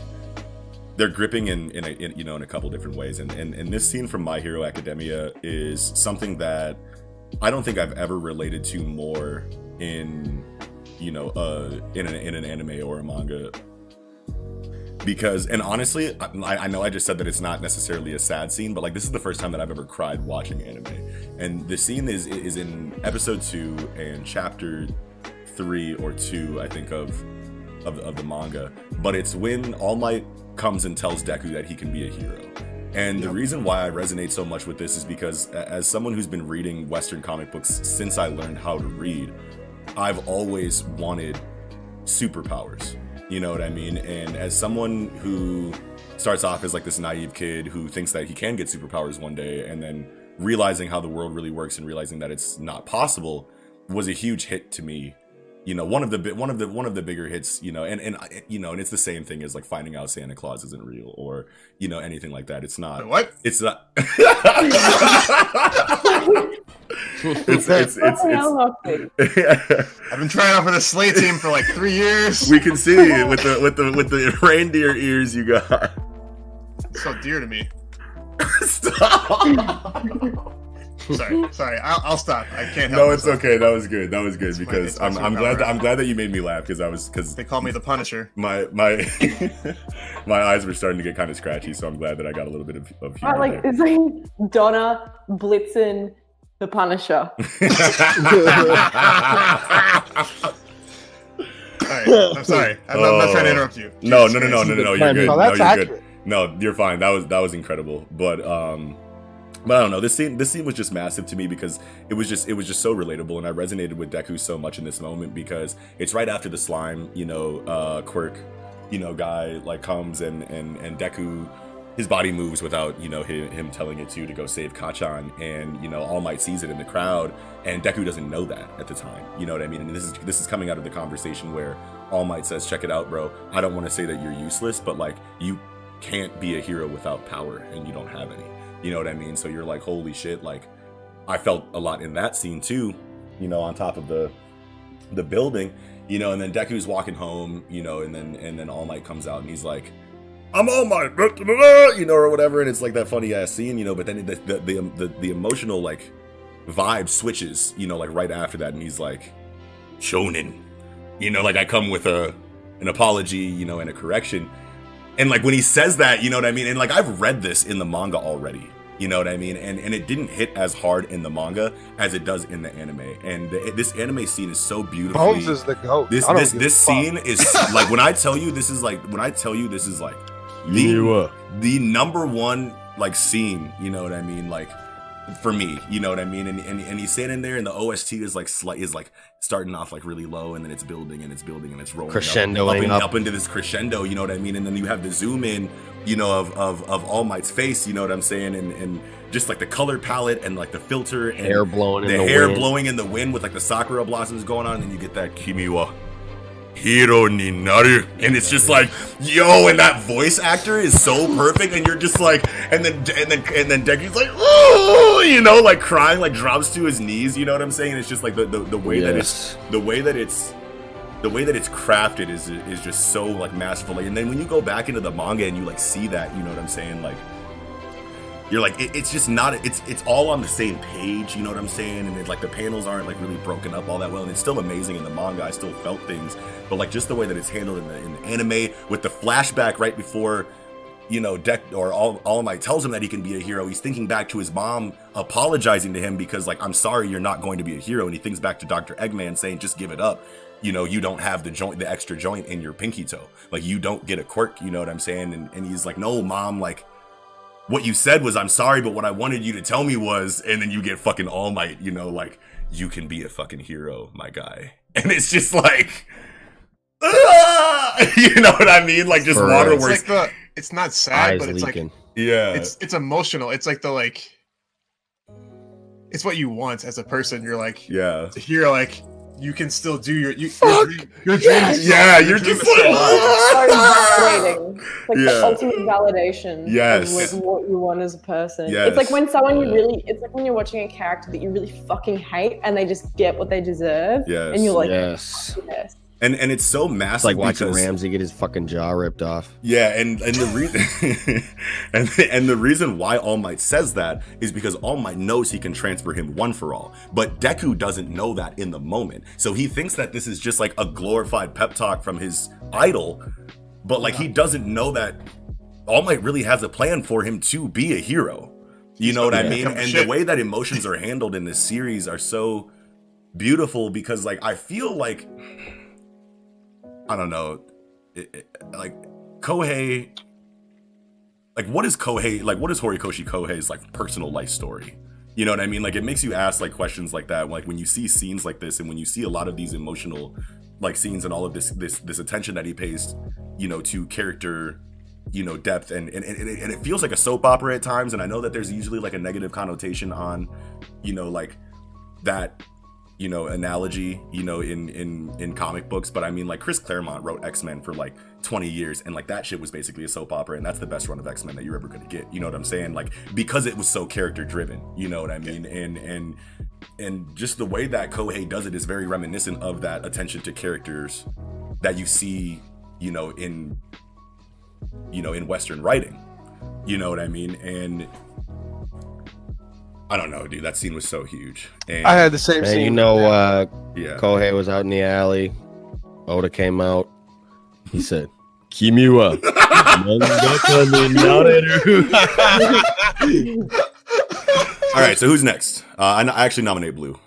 they're gripping in, in, a, in you know in a couple different ways and, and and this scene from my hero academia is something that i don't think i've ever related to more in you know uh in an, in an anime or a manga because and honestly I, I know i just said that it's not necessarily a sad scene but like this is the first time that i've ever cried watching anime. And the scene is is in episode two and chapter three or two i think of of, of the manga. But it's when all might comes and tells deku that he can be a hero. And the reason why i resonate so much with this is because as someone who's been reading western comic books since i learned how to read i've always wanted superpowers you know what i mean? And as someone who starts off as like this naive kid who thinks that he can get superpowers one day and then realizing how the world really works and realizing that it's not possible was a huge hit to me. You know one of the one of the one of the bigger hits you know and and uh, you know and it's the same thing as like finding out santa claus isn't real or you know anything like that. It's not what? it's not it's it's it's, Fucking it's, I've been trying out for the sleigh team for like three years. we can see it with the with the with the reindeer ears you got It's so dear to me. stop Sorry, sorry. I'll, I'll stop. I can't help. no it's myself. okay that was good that was good It's because my i'm i'm glad that i'm glad that you made me laugh because i was because They call me the Punisher. my my my eyes were starting to get kind of scratchy so i'm glad that i got a little bit of, of humor Right, like there. it's like Donner Blitzen, the Punisher. All right, I'm sorry. I'm, not- I'm not trying to interrupt you. no, no, no, no, no, no, no. You're good. No, No, you're accurate. good. No, you're fine. That was that was incredible. But um, but I don't know. This scene this scene was just massive to me because it was just it was just so relatable, and I resonated with Deku so much in this moment because it's right after the slime, you know, uh, quirk, you know, guy like comes and and and Deku. His body moves without, you know, him, him telling it to to go save Kacchan, and you know, All Might sees it in the crowd, and Deku doesn't know that at the time. You know what I mean? And this is this is coming out of the conversation where All Might says, "Check it out, bro. I don't want to say that you're useless, but like you can't be a hero without power, and you don't have any. You know what I mean? So you're like, holy shit! Like, I felt a lot in that scene too. You know, on top of the the building, you know, and then Deku's walking home, you know, and then and then All Might comes out and he's like, "I'm All Might," blah, blah, blah, you know, or whatever, and it's like that funny ass scene, you know. But then the the the, um, the, the emotional like vibe switches, you know, like right after that, and he's like, "Shonen," you know, like I come with a an apology, you know, and a correction. And like when he says that, you know what I mean? And like I've read this in the manga already. You know what I mean? And and it didn't hit as hard in the manga as it does in the anime. And the, this anime scene is so beautiful. Bones is the goat. this this this scene is like when I tell you this is like when I tell you this is like the the number one like scene, you know what I mean? Like for me, you know what I mean? And and, and he's standing there and the OST is like slight is like starting off like really low and then it's building and it's building and it's rolling up, up, and- up. up into this crescendo, you know what I mean? And then you have the zoom in, you know, of of, of All Might's face, you know what I'm saying? And and just like the color palette and like the filter and Hair blowing in the, the hair wind. blowing in the wind with like the sakura blossoms going on, and then you get that Kimiwa hero ni naru, and it's just like yo, and that voice actor is so perfect, and you're just like, and then and then and then Deku's like, oh, you know, like crying, like drops to his knees, you know what I'm saying? And it's just like the the, the way that it's the way that it's the way that it's crafted is is just so like masterful. And then when you go back into the manga and you like see that, you know what I'm saying? Like you're like it, it's just not it's it's all on the same page you know what i'm saying? And it's like the panels aren't like really broken up all that well and it's still amazing in the manga i still felt things. But like just the way that it's handled in the, in the anime with the flashback right before you know deck or all all might tells him that he can be a hero he's thinking back to his mom apologizing to him because like i'm sorry you're not going to be a hero and he thinks back to dr eggman saying just give it up. You know you don't have the joint the extra joint in your pinky toe. Like you don't get a quirk you know what i'm saying? And, and he's like no mom like what you said was I'm sorry, but what I wanted you to tell me was, and then you get fucking All Might, you know, like you can be a fucking hero, my guy, and it's just like, ah! you know what I mean? Like just For waterworks, It's like the. It's not sad, Eyes but it's leaking. like yeah, it's it's emotional. It's like the like. It's what you want as a person. You're like yeah, to hear like you can still do your you, your Fuck! dream. Your dream is so- yeah. your You're dream just is so like, large. so validating. Like Yeah. the ultimate validation Yes. of what you want as a person. Yes. It's like when someone you really it's like when you're watching a character that you really fucking hate and they just get what they deserve. Yes. And you're like, yes. yes. And and it's so massive. It's like watching because- Ramsay get his fucking jaw ripped off. Yeah, and and the reason and and the reason why All Might says that is because All Might knows he can transfer him one for all, but Deku doesn't know that in the moment. So he thinks that this is just like a glorified pep talk from his idol, but like he doesn't know that All Might really has a plan for him to be a hero. You know what I mean? And shit. the way that emotions are handled in this series are so beautiful because like I feel like I don't know, it, it- like Kohei like what is Kohei like what is Horikoshi Kohei's like personal life story? You know what I mean? Like it makes you ask like questions like that. Like when you see scenes like this and when you see a lot of these emotional like scenes and all of this this this attention that he pays, you know, to character, you know, depth and and, and, and it feels like a soap opera at times. And I know that there's usually like a negative connotation on, you know, like that you know analogy you know in in in comic books but i mean like chris claremont wrote x-men for like 20 years and like that shit was basically a soap opera and that's the best run of x-men that you're ever gonna get you know what i'm saying? Like because it was so character driven you know what i mean? And and and just the way that kohei does it is very reminiscent of that attention to characters that you see you know in you know in western writing you know what i mean? And I don't know, dude. That scene was so huge. And I had the same And scene. you know, uh, yeah. Kohei was out in the alley. Oda came out. He said, Kimiwa. All right, so who's next? Uh, I, I actually nominate Blue.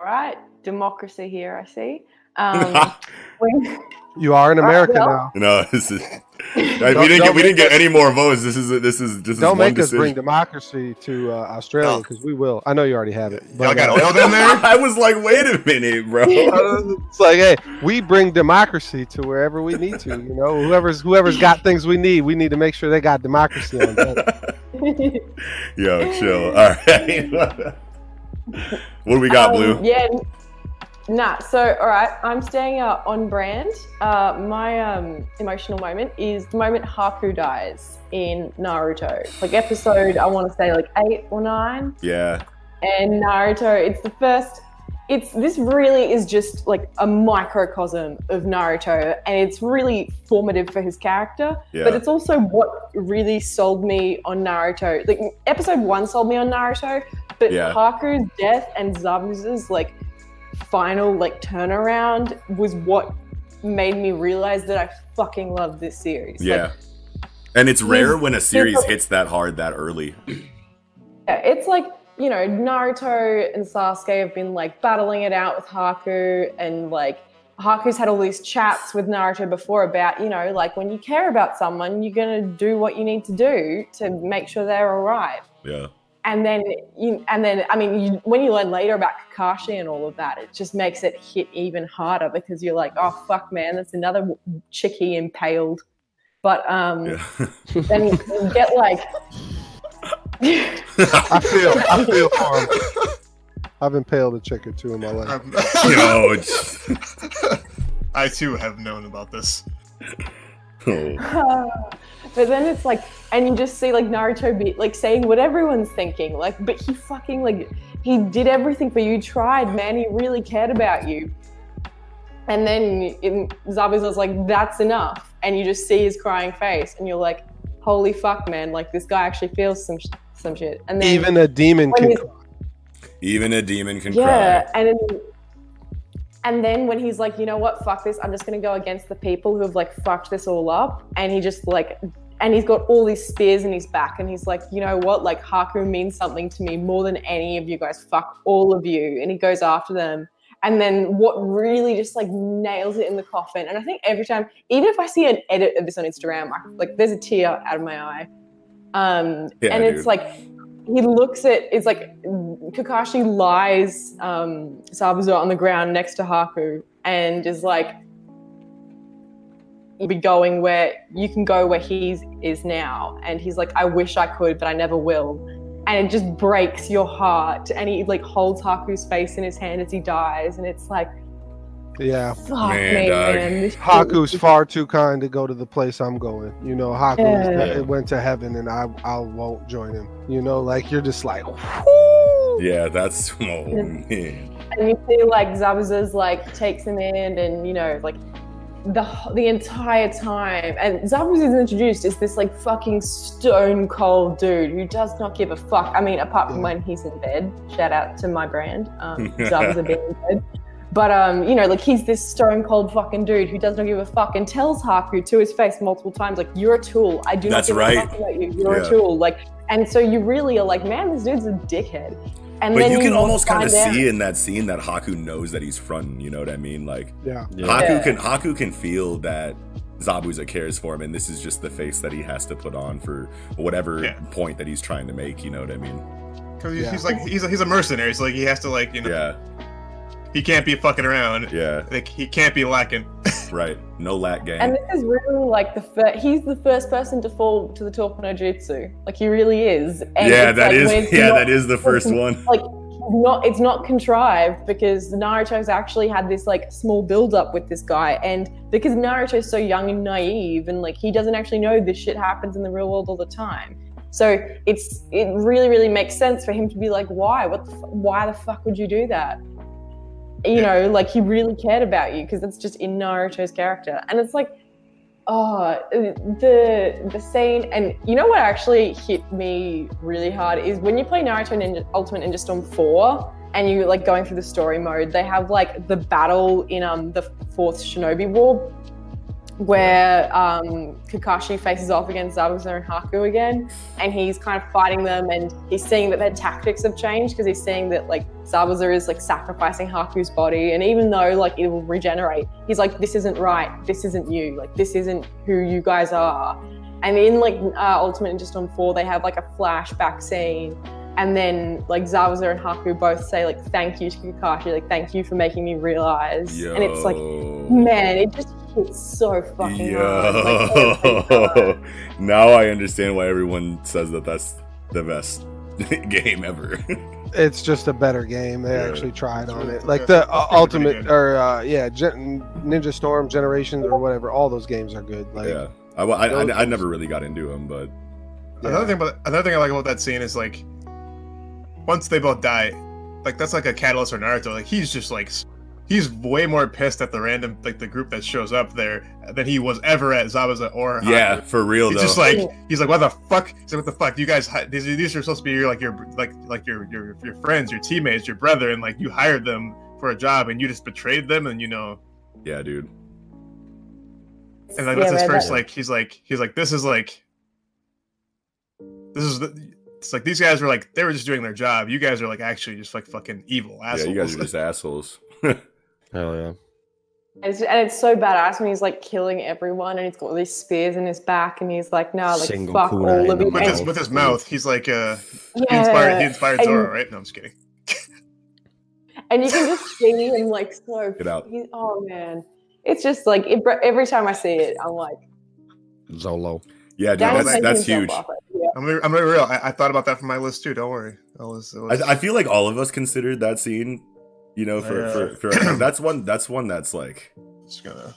All right, democracy here. I see. Um, when, you are in America well- now. No, this is. we didn't get we didn't get any more votes. This is this is this Don't one make us decision. bring democracy to uh, Australia No. because we will. I know you already have it. Y'all got uh, oil down there? I was like, wait a minute, bro. it's like, hey, we bring democracy to wherever we need to. You know, whoever's whoever's got things we need, we need to make sure they got democracy on deck. Yo, chill. All right. what do we got, um, Blue? Yeah. Nah, so all right, I'm staying uh, on brand. Uh, my um, emotional moment is the moment Haku dies in Naruto. Like episode, I want to say like eight or nine. Yeah. and Naruto. It's the first. It's this really is just like a microcosm of Naruto, and it's really formative for his character. Yeah. But it's also what really sold me on Naruto. Like episode one sold me on Naruto, but Yeah. Haku's death and Zabuza's like final like turnaround was what made me realize that I fucking love this series. Like, Yeah. And it's rare when a series hits that hard that early. Yeah, it's like, you know, Naruto and Sasuke have been like battling it out with Haku and like Haku's had all these chats with Naruto before about, you know, like when you care about someone, you're going to do what you need to do to make sure they're all right. Yeah. And then, you, and then, I mean, you, when you learn later about Kakashi and all of that, it just makes it hit even harder because you're like, oh fuck, man, that's another chickie impaled. But um, Yeah. then you get like, I feel, I feel for him. I've impaled a chick or two in my life. Yo, I too have known about this. oh. but then it's like, and you just see like Naruto be like saying what everyone's thinking, like, but he fucking like he did everything for you, tried, man, he really cared about you. And then in Zabuza's like, that's enough, and you just see his crying face, and you're like, holy fuck, man, like this guy actually feels some sh- some shit. And then Even a demon can cry. Even a demon can yeah, cry. and then, and then when he's like, you know what, fuck this, I'm just gonna go against the people who have like fucked this all up, and he just like, and he's got all these spears in his back, and he's like, you know what, like Haku means something to me more than any of you guys. Fuck all of you, and he goes after them. And then what really just like nails it in the coffin, and I think every time, even if I see an edit of this on Instagram, I, like there's a tear out of my eye. Um, Yeah, and it's dude. like he looks at it's like Kakashi lies um, on the ground next to Haku and is like, "You'll be going where you can go where he is now." And he's like, "I wish I could, but I never will." And it just breaks your heart. And he like holds Haku's face in his hand as he dies, and it's like, Yeah. "Fuck Man, me, man." Haku's far too kind to go to the place I'm going. You know, Haku Yeah. it went to heaven and I I won't join him. You know, like you're just like whoo. Yeah, that's oh man. and you see like Zabuza's like takes him in and you know like the the entire time and Zabuza is introduced as this like fucking stone cold dude who does not give a fuck. I mean, apart from when he's in bed. Shout out to my brand, um, Zabuza being in bed. But um, you know, like he's this stone cold fucking dude who does not give a fuck and tells Haku to his face multiple times, like, "You're a tool. I do That's not give right. a fuck about you. You're Yeah. a tool." Like, and so you really are like, "Man, this dude's a dickhead." And But then you can almost kind of see in that scene that Haku knows that he's fronting. You know what I mean? Like Yeah. Yeah. Haku can Haku can feel that Zabuza cares for him, and this is just the face that he has to put on for whatever Yeah. point that he's trying to make. You know what I mean? Because he's, Yeah. he's like he's a, he's a mercenary, so like he has to like you know Yeah, he can't be fucking around. yeah, Like he can't be lacking. right. No lack game. And this is really like the first, he's the first person to fall to the Toku no Jutsu. Like he really is. And yeah, it's that like is. Yeah, not- that is the first one. Like not it's not contrived because Naruto's actually had this like small build up with this guy and because Naruto's so young and naive and like he doesn't actually know this shit happens in the real world all the time. So it's it really really makes sense for him to be like why what the f- why the fuck would you do that? You know, like he really cared about you because that's just in Naruto's character. And it's like oh the the scene and you know what actually hit me really hard is when you play Naruto Ninja Ultimate Ninja Storm 4 and you like going through the story mode they have like the battle in um the fourth Shinobi War where um, Kakashi faces off against Zabuza and Haku again, and he's kind of fighting them, and he's seeing that their tactics have changed because he's seeing that like Zabuza is like sacrificing Haku's body, and even though like it will regenerate, he's like, this isn't right, this isn't you, like this isn't who you guys are. And in like uh, Ultimate Ninja Storm 4, they have like a flashback scene and then like Zabuza and Haku both say like thank you to Kakashi, like thank you for making me realize. Yo. And it's like, man, it just hits so fucking hard. Like, oh my God. Yo. now I understand why everyone says that that's the best game ever. It's just a better game. They Yeah. actually tried on it. Like the uh, ultimate or uh, yeah, Gen- Ninja Storm Generations or whatever. All those games are good. Like yeah, I, I, I, I never really got into them, but yeah. Another thing about another thing I like about that scene is like once they both die, like that's like a catalyst for Naruto. Like he's just like s- he's way more pissed at the random like the group that shows up there than he was ever at Zabuza or Haku. yeah, for real He's though. just like he's like, what the fuck? He's like, what the fuck? You guys, these these are supposed to be your like your like like your your your friends, your teammates, your brother, and like you hired them for a job, and you just betrayed them, and you know, yeah, dude. and like Yeah, that's his man, first that- like he's like he's like this is like this is the. It's like these guys were like they were just doing their job. You guys are like actually just like fucking evil assholes. Yeah, you guys are just assholes. Hell yeah. And it's, and it's so badass when he's like killing everyone and he's got all these spears in his back and he's like, no, like Single fuck all of you. with his with his mouth. He's like uh he inspired he inspired And- Zoro, right? No, I'm just kidding. and you can just see him like so. Get out. He's, oh man, it's just like it, every time I see it, I'm like, Zolo. Yeah, dude, Danny's that's that's huge. laugh right. I'm gonna, I'm gonna be real. I, I thought about that for my list too. Don't worry. I was, I was I, I feel like all of us considered that scene. You know, for, Yeah. for, for that's one that's one that's like, just gonna.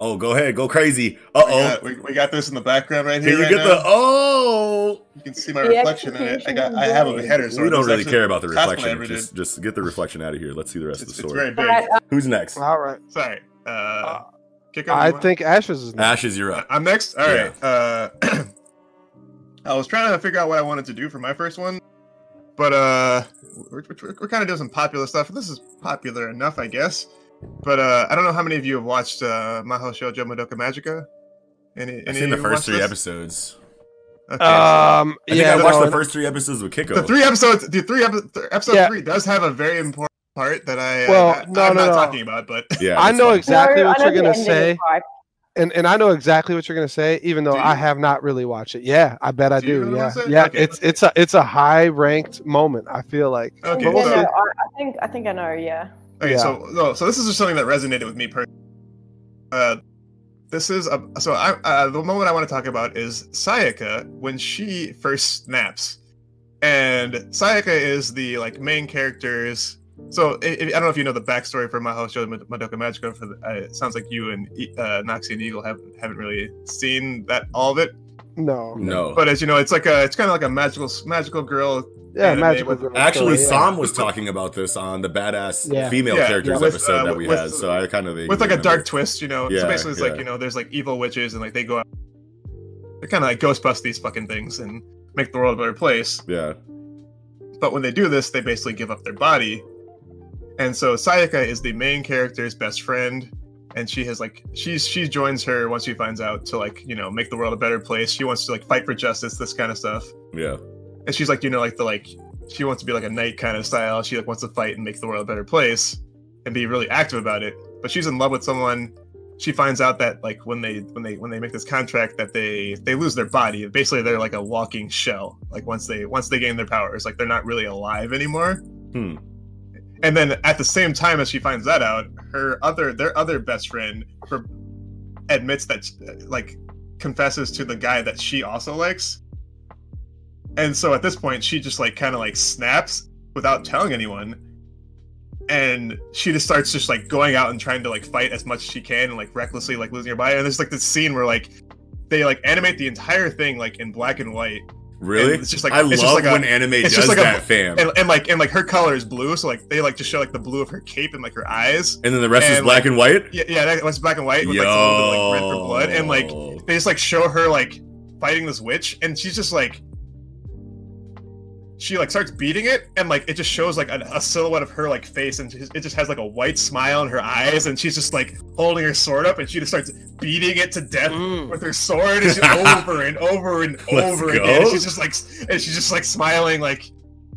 oh, go ahead, go crazy. We Uh oh. got, we, we got this in the background right Can here. you right get now. the oh? You can see my The reflection in it. I got. I have a execution header. So we don't really care about the reflection. Just just get the reflection out of here. Let's see the rest It's, of the it's story. very big. Uh, Who's next? All right. Sorry. Uh, kick off, I you want? think Ashes is next. Ashes, you're Uh, up. I'm next. All right. Uh, I was trying to figure out what I wanted to do for my first one, but uh, we're, we're, we're kind of doing some popular stuff. This is popular enough, I guess. But uh, I don't know how many of you have watched uh, Mahou Shoujo Madoka Magica. Any, I've any seen the first three this? episodes. Okay, so- Um, I think yeah, I watched no, the first three episodes with Kiko. the three episodes, the three epi- th- episode Yeah. three does have a very important part that I, Well, I, no, I'm no, not no. talking about, but yeah, I know fine. exactly no, what I you're gonna say, is fine. And and I know exactly what you're gonna say, even though I have not really watched it. Yeah, I bet I Do you do. know Yeah, yeah. Okay. It's it's a it's a high ranked moment. I feel like. okay. We'll Yeah, so- no, I, I think I think I know. Yeah. Okay, Yeah. so no, so this is just something that resonated with me personally. Uh, this is a so I uh, the moment I want to talk about is Sayaka when she first snaps, and Sayaka is the like main character's. So i i I don't know if you know the backstory for Mahou Shoujo Mad- Madoka Magica. For the, uh, it sounds like you and E- uh, Noxie and Eagle haven't haven't really seen that all of it. No. No. But as you know, it's like a it's kind of like a magical magical girl Yeah, magical. with- girl Actually, story, yeah. Sam was talking about this on the badass Yeah. female Yeah, characters yeah, with, episode uh, that we with- had. So I kind of with like a dark twist, you know. Yeah, so basically, it's yeah. like you know, there's like evil witches, and like they go out, they kind of like ghostbust these fucking things and make the world a better place. Yeah, But when they do this, they basically give up their body, and so Sayaka is the main character's best friend, and she has like she's she joins her once she finds out to like you know make the world a better place. She wants to like fight for justice, this kind of stuff, yeah, and she's like you know like the like she wants to be like a knight kind of style. She like wants to fight and make the world a better place and be really active about it. But she's in love with someone. She finds out that like when they when they when they make this contract that they they lose their body. Basically, they're like a walking shell. Like once they once they gain their powers, like they're not really alive anymore. Hmm. And then at the same time as she finds that out, her other their other best friend admits that like confesses to the guy that she also likes. And so at this point, she just like kind of like snaps without telling anyone. And she just starts just like going out and trying to like fight as much as she can and like recklessly like losing her body. And there's like this scene where like they like animate the entire thing like in black and white. Really? And it's just like- I love like a- when anime it's does just like a- that, fam. And, and like and like her color is blue, so like they like just show like the blue of her cape and like her eyes. And then the rest is black like, and white. Yeah, yeah, that was black and white with Yo. like a little bit like red for blood. And like they just like show her like fighting this witch and she's just like she like starts beating it and like it just shows like a, a silhouette of her like face and it just has like a white smile in her eyes and she's just like holding her sword up and she just starts beating it to death Mm. with her sword and over and over and Let's over again and she's just like and she's just like smiling like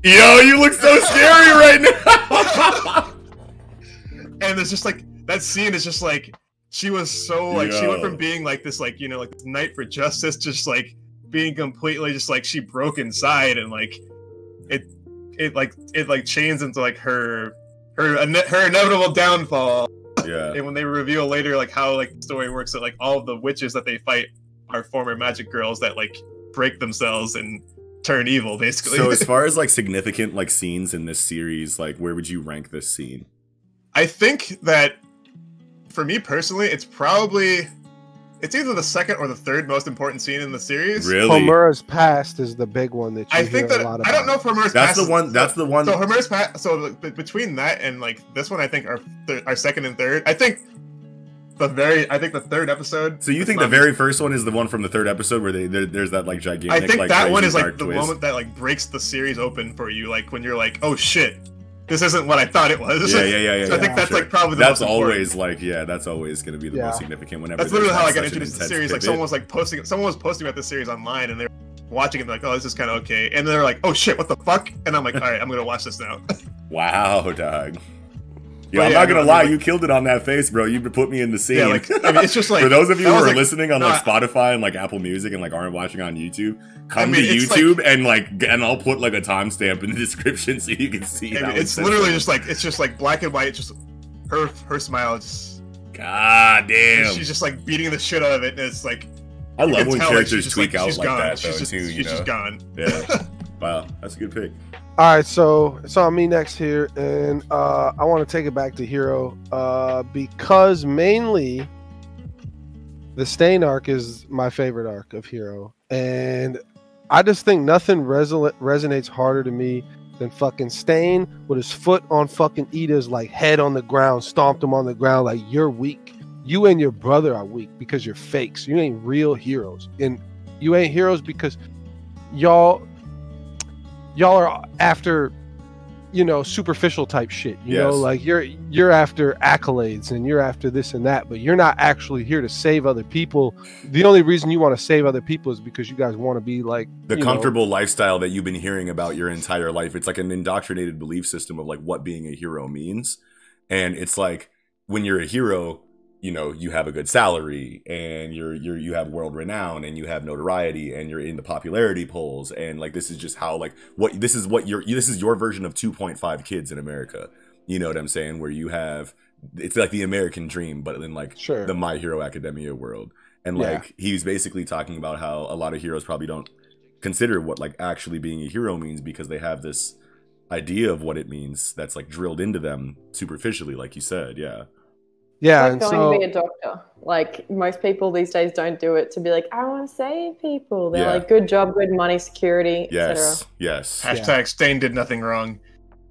Yo, you look so scary right now. and it's just like that scene is just like she was so like she went from being like this like you know like this knight for justice just like being completely just like she broke inside and like it it like it like chains into like her her her inevitable downfall yeah. and when they reveal later like how like the story works that like all of the witches that they fight are former magic girls that like break themselves and turn evil basically So as far as like significant like scenes in this series, like where would you rank this scene? I think that for me personally, it's probably it's either the second or the third most important scene in the series. Really? Homura's past is the big one that you I hear think that a lot I don't about. know if Homura's That's past the one. That's the one. So Homura's past. So like, between that and like this one, I think our our second and third. I think the very. I think the third episode. So you think the very first one is the one from the third episode where they there, there's that like gigantic? I think like, that one is like dark the twist? moment that like breaks the series open for you. Like when you're like, oh shit, this isn't what I thought it was. Yeah, yeah, yeah, yeah. So I think yeah, that's sure. like probably the that's important. always like yeah, that's always going to be the Yeah. most significant. Whenever That's literally how I got introduced to the series. Like someone was like posting, someone was posting about the series online, and they're watching it. Like, oh, this is kind of okay. And they're like, oh shit, what the fuck? And I'm like, all right, I'm gonna watch this now. Wow, dog. Yo, But I'm yeah, not gonna no, lie, mean, you killed it on that face, bro. You put me in the scene. yeah, like I mean, it's just like For those of you who are like- listening on like Spotify and like Apple Music and like aren't watching on YouTube, come mean, to it's YouTube and like and I'll put like a timestamp in the description so you can see. I mean, it's literally just like it's just like black and white. Just her her smile. Just is. God damn. she's just like beating the shit out of it. And it's like I love when tell, like, characters she's tweak like, out like gone. that she's though just, too. You she's know. just gone. Yeah. wow, that's a good pick. All right, so it's on me next here, and uh, I want to take it back to Hero uh, because mainly the Stain arc is my favorite arc of Hero, and I just think nothing reson- resonates harder to me than fucking Stain with his foot on fucking Iida's like head on the ground, stomped him on the ground like you're weak. You and your brother are weak because you're fakes. You ain't real heroes, and you ain't heroes because y'all y'all are after you know superficial type shit you know like you're you're after accolades and you're after this and that but you're not actually here to save other people the only reason you want to save other people is because you guys want to be like The you know, comfortable lifestyle that you've been hearing about your entire life. It's like an indoctrinated belief system of like what being a hero means. And it's like when you're a hero, you know, you have a good salary and you're you're you have world renown and you have notoriety and you're in the popularity polls and like this is just how like what this is what your this is your version of 2.5 kids in America. You know what I'm saying? Where you have it's like the American dream, but in like Sure. the My Hero Academia world. And Yeah. like he's basically talking about how a lot of heroes probably don't consider what like actually being a hero means because they have this idea of what it means that's like drilled into them superficially, like you said. Yeah. Yeah It's and like so going to be a doctor. Like most people these days don't do it to be like, I want to save people. They're Yeah. like, good job, good money, security, Yes. etc. Yes. Hashtag Stain did nothing wrong.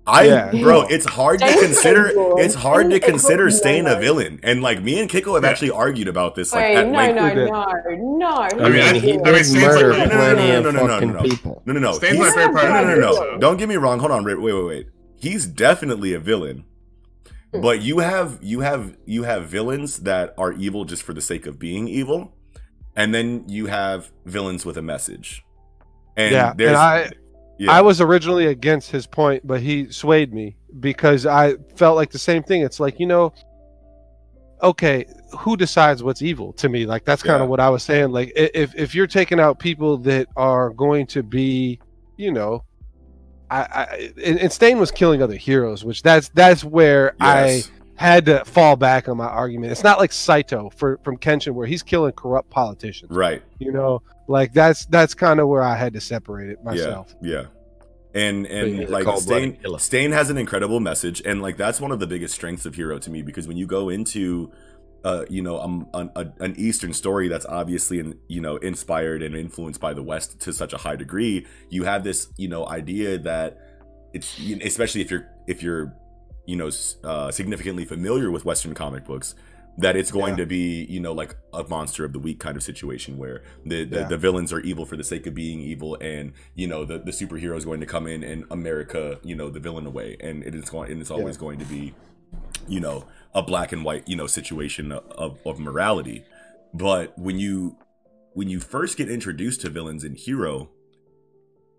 I Yeah. bro, it's hard to consider you. it's hard to consider hard to Stain a villain. And like me and Kiko have Yeah. actually argued about this like Wait, at no, length. no, we did. no, no. I I mean, mean, he I mean, Stain's murder like- no, no, no, plenty no, of no, no, no, fucking no. people. No, no, no. Stain's my favorite part. no, no, no, no. Don't get me wrong. Hold on. Wait, wait, wait, wait. He's definitely a villain. Hmm. But you have you have you have villains that are evil just for the sake of being evil, and then you have villains with a message. And yeah there's and i yeah. i was originally against his point but he swayed me because i felt like the same thing it's like you know okay who decides what's evil to me like that's kind Yeah. of what i was saying like if if you're taking out people that are going to be you know i i and, and stain was killing other heroes which that's that's where Yes. i had to fall back on my argument it's not like saito for from kenshin where he's killing corrupt politicians right. you know like that's that's kind of where i had to separate it myself Yeah. yeah. and and He's like cold-blooded Stain. Stain has an incredible message, and like that's one of the biggest strengths of Hero to me because when you go into, uh, you know, um, an, a, an Eastern story that's obviously, in, you know, inspired and influenced by the West to such a high degree, you have this, you know, idea that it's especially if you're if you're, you know, uh, significantly familiar with Western comic books. That it's going Yeah. to be, you know, like a monster of the week kind of situation where the, the, Yeah. the villains are evil for the sake of being evil, and you know the, the superhero is going to come in and America, you know, the villain away, and it is going and it's always going to be, you know, a black and white, you know, situation of, of morality. But when you when you first get introduced to villains in Hero,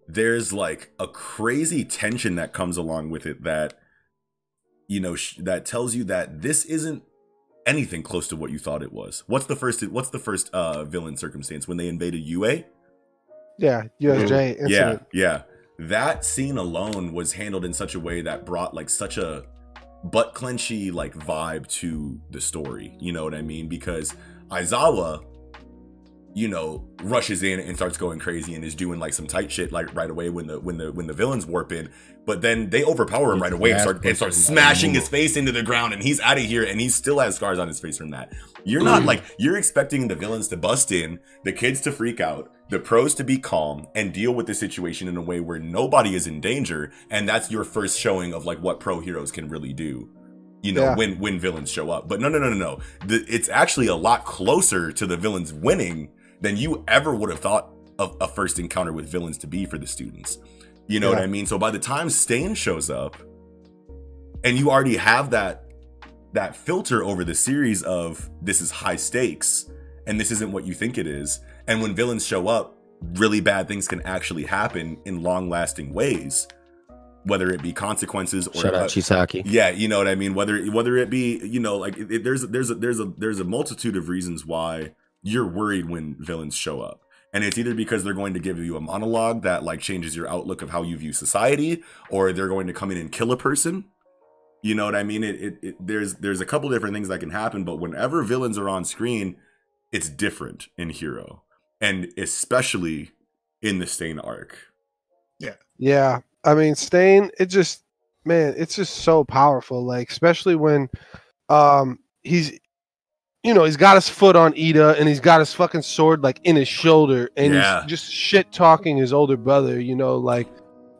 there's like a crazy tension that comes along with it that you know sh- that tells you that this isn't anything close to what you thought it was. What's the first what's the first uh villain circumstance when they invaded UA? Yeah, USJ Yeah, yeah. That scene alone was handled in such a way that brought like such a butt clenchy like vibe to the story. You know what I mean? Because Aizawa, you know, rushes in and starts going crazy and is doing like some tight shit like right away when the when the when the villains warp in. But then they overpower him Gets right away and start and start in by the smashing his face into the ground and he's out of here and he still has scars on his face from that. You're not like you're expecting the villains to bust in, the kids to freak out, the pros to be calm and deal with the situation in a way where nobody is in danger, and that's your first showing of like what pro heroes can really do. You know, Yeah. when when villains show up. But no, no, no, no, no. The, it's actually a lot closer to the villains winning than you ever would have thought of a first encounter with villains to be for the students. You know what I mean? So by the time Stain shows up, and you already have that that filter over the series of this is high stakes and this isn't what you think it is. And when villains show up, really bad things can actually happen in long lasting ways, whether it be consequences or Shout out Chisaki. yeah, you know what I mean. Whether whether it be you know like it, it- there's there's a, there's a there's a multitude of reasons why you're worried when villains show up, and it's either because they're going to give you a monologue that like changes your outlook of how you view society, or they're going to come in and kill a person. You know what I mean? It, it, it there's there's a couple different things that can happen, but whenever villains are on screen, it's different in Hero, and especially in the Stain arc. Yeah, yeah. I mean, Stain. It just, man, it's just so powerful. Like, especially when, um, he's, you know, he's got his foot on Iida and he's got his fucking sword like in his shoulder, and Yeah. he's just shit talking his older brother. You know, like,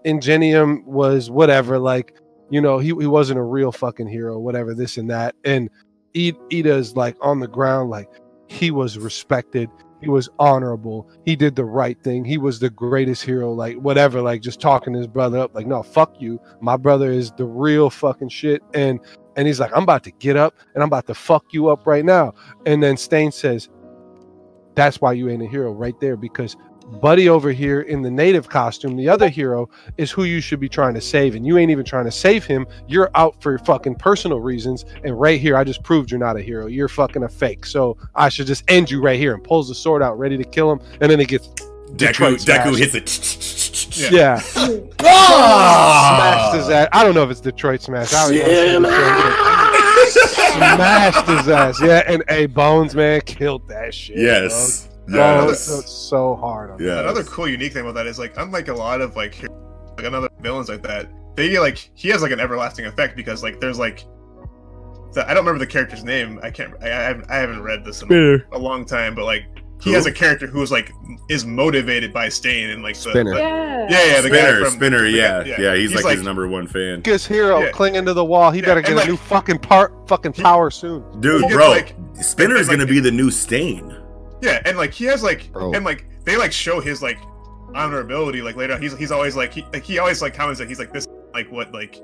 Ingenium was whatever. Like, you know, he he wasn't a real fucking hero, whatever this and that, and I- Iida's like on the ground, like he was respected he was honorable he did the right thing he was the greatest hero like whatever like just talking his brother up like no fuck you my brother is the real fucking shit and and he's like i'm about to get up and i'm about to fuck you up right now. And then stain says that's why you ain't a hero right there because buddy over here in the native costume the other hero is who you should be trying to save. And you ain't even trying to save him. You're out for fucking personal reasons. And right here i just proved you're not a hero. You're fucking a fake. So i should just end you right here. And pulls the sword out ready to kill him. And then it gets Deku Detroit Deku smash. hits it. yeah, ah! smashed his ass i don't know if it's detroit smash I don't even know if it's Detroit, but smashed his ass yeah and a bones man killed that shit Yes. bro. Yeah. Bones went so hard on that. Yeah. Another cool, unique thing about that is like, unlike a lot of like, hero- like another villains like that, they like he has like an everlasting effect because like there's like, the, I don't remember the character's name. I can't. I, I haven't. I haven't read this in a long time, but like he Who? has a character who's like is motivated by Stain and like the, Spinner. the- Yeah. yeah, yeah, the guy Spinner, from- Spinner, the yeah, yeah, He's, He's like, his number one fan. biggest hero Yeah. clinging to the wall. He Yeah, better and get like- a new fucking part, fucking power soon. Dude, It's bro, like- Spinner is gonna be the new Stain. Yeah, and like he has like Bro. and like they like show his like honorability like later. on. He's he's always like he like he always like comments that he's like this like what like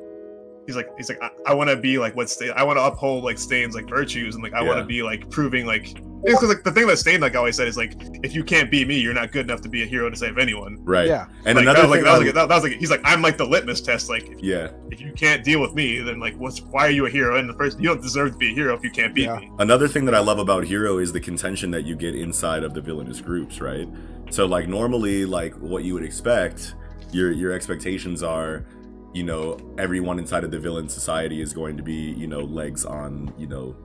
he's like he's like I, I want to be like what Stain I want to uphold like Stain's like virtues and like I want to be like proving like because like the thing that Stain like always said is like if you can't be me you're not good enough to be a hero to save anyone. Right. Yeah. And like, another that, was, thing, like, that, was like, that, that was like he's like I'm like the litmus test like if, yeah. if you can't deal with me then like what's why are you a hero in the first you don't deserve to be a hero if you can't beat Yeah. me. Another thing that I love about Hero is the contention that you get inside of the villainous groups, right? So like normally like what you would expect, your your expectations are, you know, everyone inside of the villain society is going to be, you know, legs on, you know,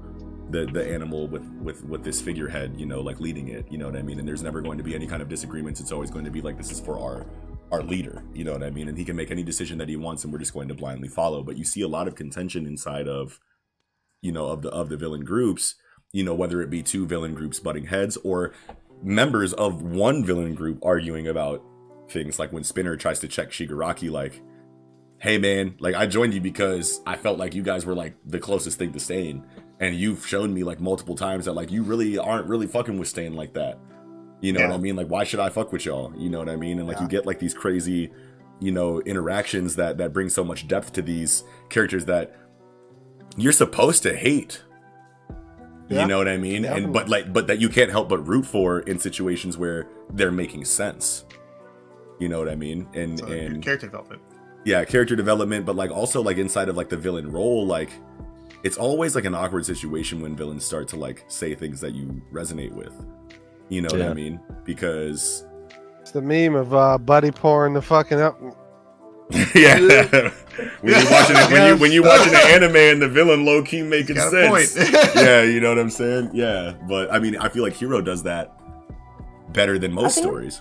the the animal with with with this figurehead, you know, like leading it, you know what I mean? And there's never going to be any kind of disagreements. It's always going to be like this is for our our leader. You know what I mean? And he can make any decision that he wants, and we're just going to blindly follow. But you see a lot of contention inside of, you know, of the of the villain groups. You know, whether it be two villain groups butting heads or members of one villain group arguing about things like when Spinner tries to check Shigaraki, like, hey man, like I joined you because I felt like you guys were like the closest thing to Stain. And you've shown me like multiple times that like you really aren't really fucking with Stain like that. You know Yeah. what I mean? Like why should I fuck with y'all? You know what I mean? And like you get like these crazy, you know, interactions that that bring so much depth to these characters that you're supposed to hate. Yeah. You know what I mean? Yeah. And but like but that you can't help but root for in situations where they're making sense. You know what I mean? And So, and character development. Yeah, character development, but like also like inside of like the villain role, like it's always like an awkward situation when villains start to like say things that you resonate with. You know what I mean? Because It's the meme of uh, Buddy pouring the fucking up. yeah, when you watching it, when you when you watching an anime and the villain low key making sense. point. yeah, you know what I'm saying? Yeah, but I mean, I feel like Hero does that better than most think- stories.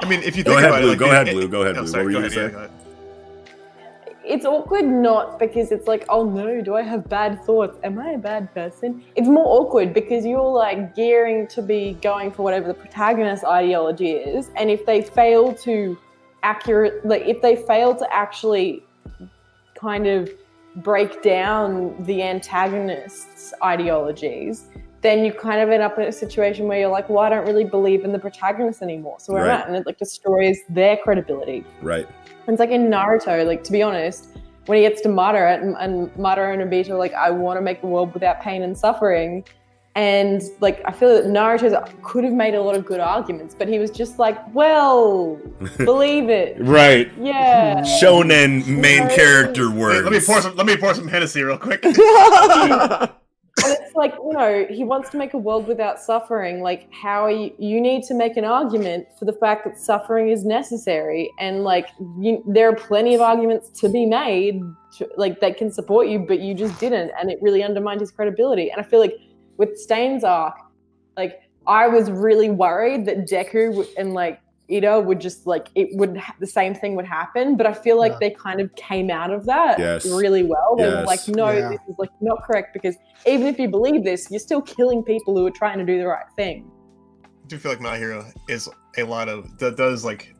I mean, if you Go think ahead, about Blue. it, like, Go it- ahead, it- Blue. Go ahead, Blue. what were you gonna yeah, say? It's awkward not because it's like, oh no, do I have bad thoughts? Am I a bad person? It's more awkward because you're like gearing to be going for whatever the protagonist ideology is, and if they fail to accurate, like if they fail to actually kind of break down the antagonist's ideologies, then you kind of end up in a situation where you're like, well, I don't really believe in the protagonist anymore. So where Right. am I? And it like destroys their credibility. Right. And It's like in Naruto, like to be honest, when he gets to Madara and, and Madara and Obito are like, I want to make the world without pain and suffering. And like I feel that Naruto could have made a lot of good arguments, but he was just like, Well, believe it. Right. Yeah. Shonen main Right. character Wait, words. let me pour some. Let me pour some Hennessy real quick. And it's like, you know, he wants to make a world without suffering. Like, how are you? You need to make an argument for the fact that suffering is necessary. And, like, you, there are plenty of arguments to be made, to, like, that can support you, but you just didn't. And it really undermined his credibility. And I feel like with Stain's arc, like, I was really worried that Deku and, like, Iida would just, like, it would, ha- the same thing would happen. But I feel like Yeah. they kind of came out of that Yes. really well. They were like, no, Yeah. this is, like, not correct because even if you believe this, you're still killing people who are trying to do the right thing. I do feel like My Hero is a lot of that does like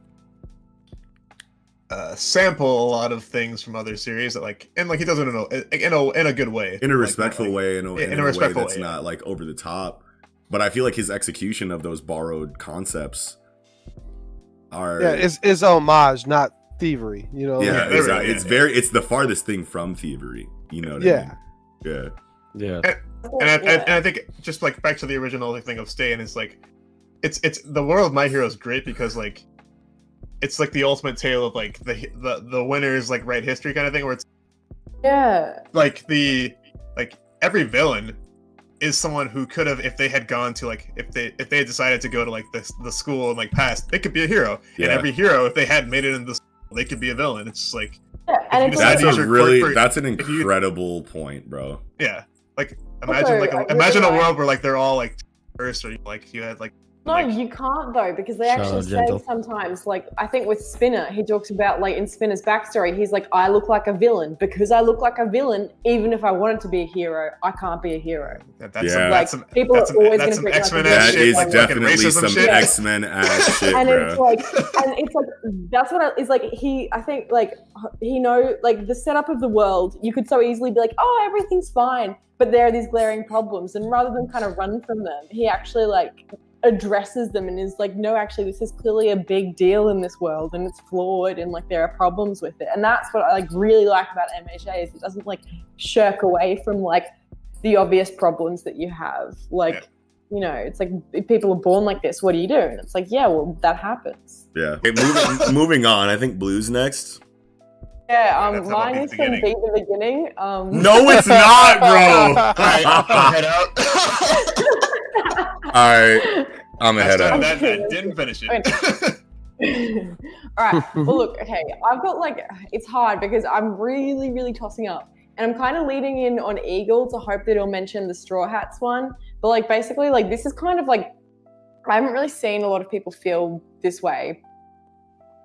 uh, sample a lot of things from other series that like and like he does it in a in a in a good way, in a Like, respectful like- way, in a, in in a, a way that's way, yeah. not like over the top. But I feel like his execution of those borrowed concepts are Yeah, it's, it's homage, not thievery. You know. yeah, Yeah, it's, there we go, yeah, it's yeah. very it's the farthest thing from thievery. You know what Yeah. I mean? Yeah. Yeah. and I, Yeah. and I think just like back to the original thing of Stain is like it's it's the world of my hero is great because like it's like the ultimate tale of like the the the winners like write history kind of thing where it's yeah, like the like every villain is someone who could have if they had gone to like if they if they had decided to go to like the, the school and like passed they could be a hero Yeah. and every hero if they hadn't made it in the school they could be a villain it's just like yeah. and you it's decide That's to like, use a really for- that's an if you- incredible point, bro. yeah like imagine Also, like I a, really imagine a world where like they're all like first or like you had like no, like- you can't though because they actually say Gentle. sometimes, like I think with Spinner, he talks about like in Spinner's backstory, he's like, I look like a villain because I look like a villain. Even if I wanted to be a hero, I can't be a hero. that, that's Yeah. some, Like that's some people that's are some, always gonna some treat you like a X-Men That shit, is like definitely racism some shit. X Men ass shit, and it's like and it's like that's what I, it's like he i think like he know like the setup of the world you could so easily be like oh everything's fine but there are these glaring problems and rather than kind of run from them he actually like addresses them and is like no actually this is clearly a big deal in this world and it's flawed and like there are problems with it and that's what i like really like about mha is it doesn't like shirk away from like the obvious problems that you have like Yeah. you know, it's like if people are born like this. What do you do? And it's like, yeah, well, that happens. yeah. Okay, moving, moving on. I think Blue's next. Yeah, um, That's about mine is from beginning. Beat the Beginning. Um, No, it's not, bro. All right, I'll head out. All right, I'm That's ahead done. out. That, that didn't finish it. All right. Well, look, okay. I've got like, it's hard because I'm really, really tossing up. And I'm kind of leading in on Eagle to hope that he'll mention the Straw Hats one. But like, basically, like, this is kind of like, I haven't really seen a lot of people feel this way.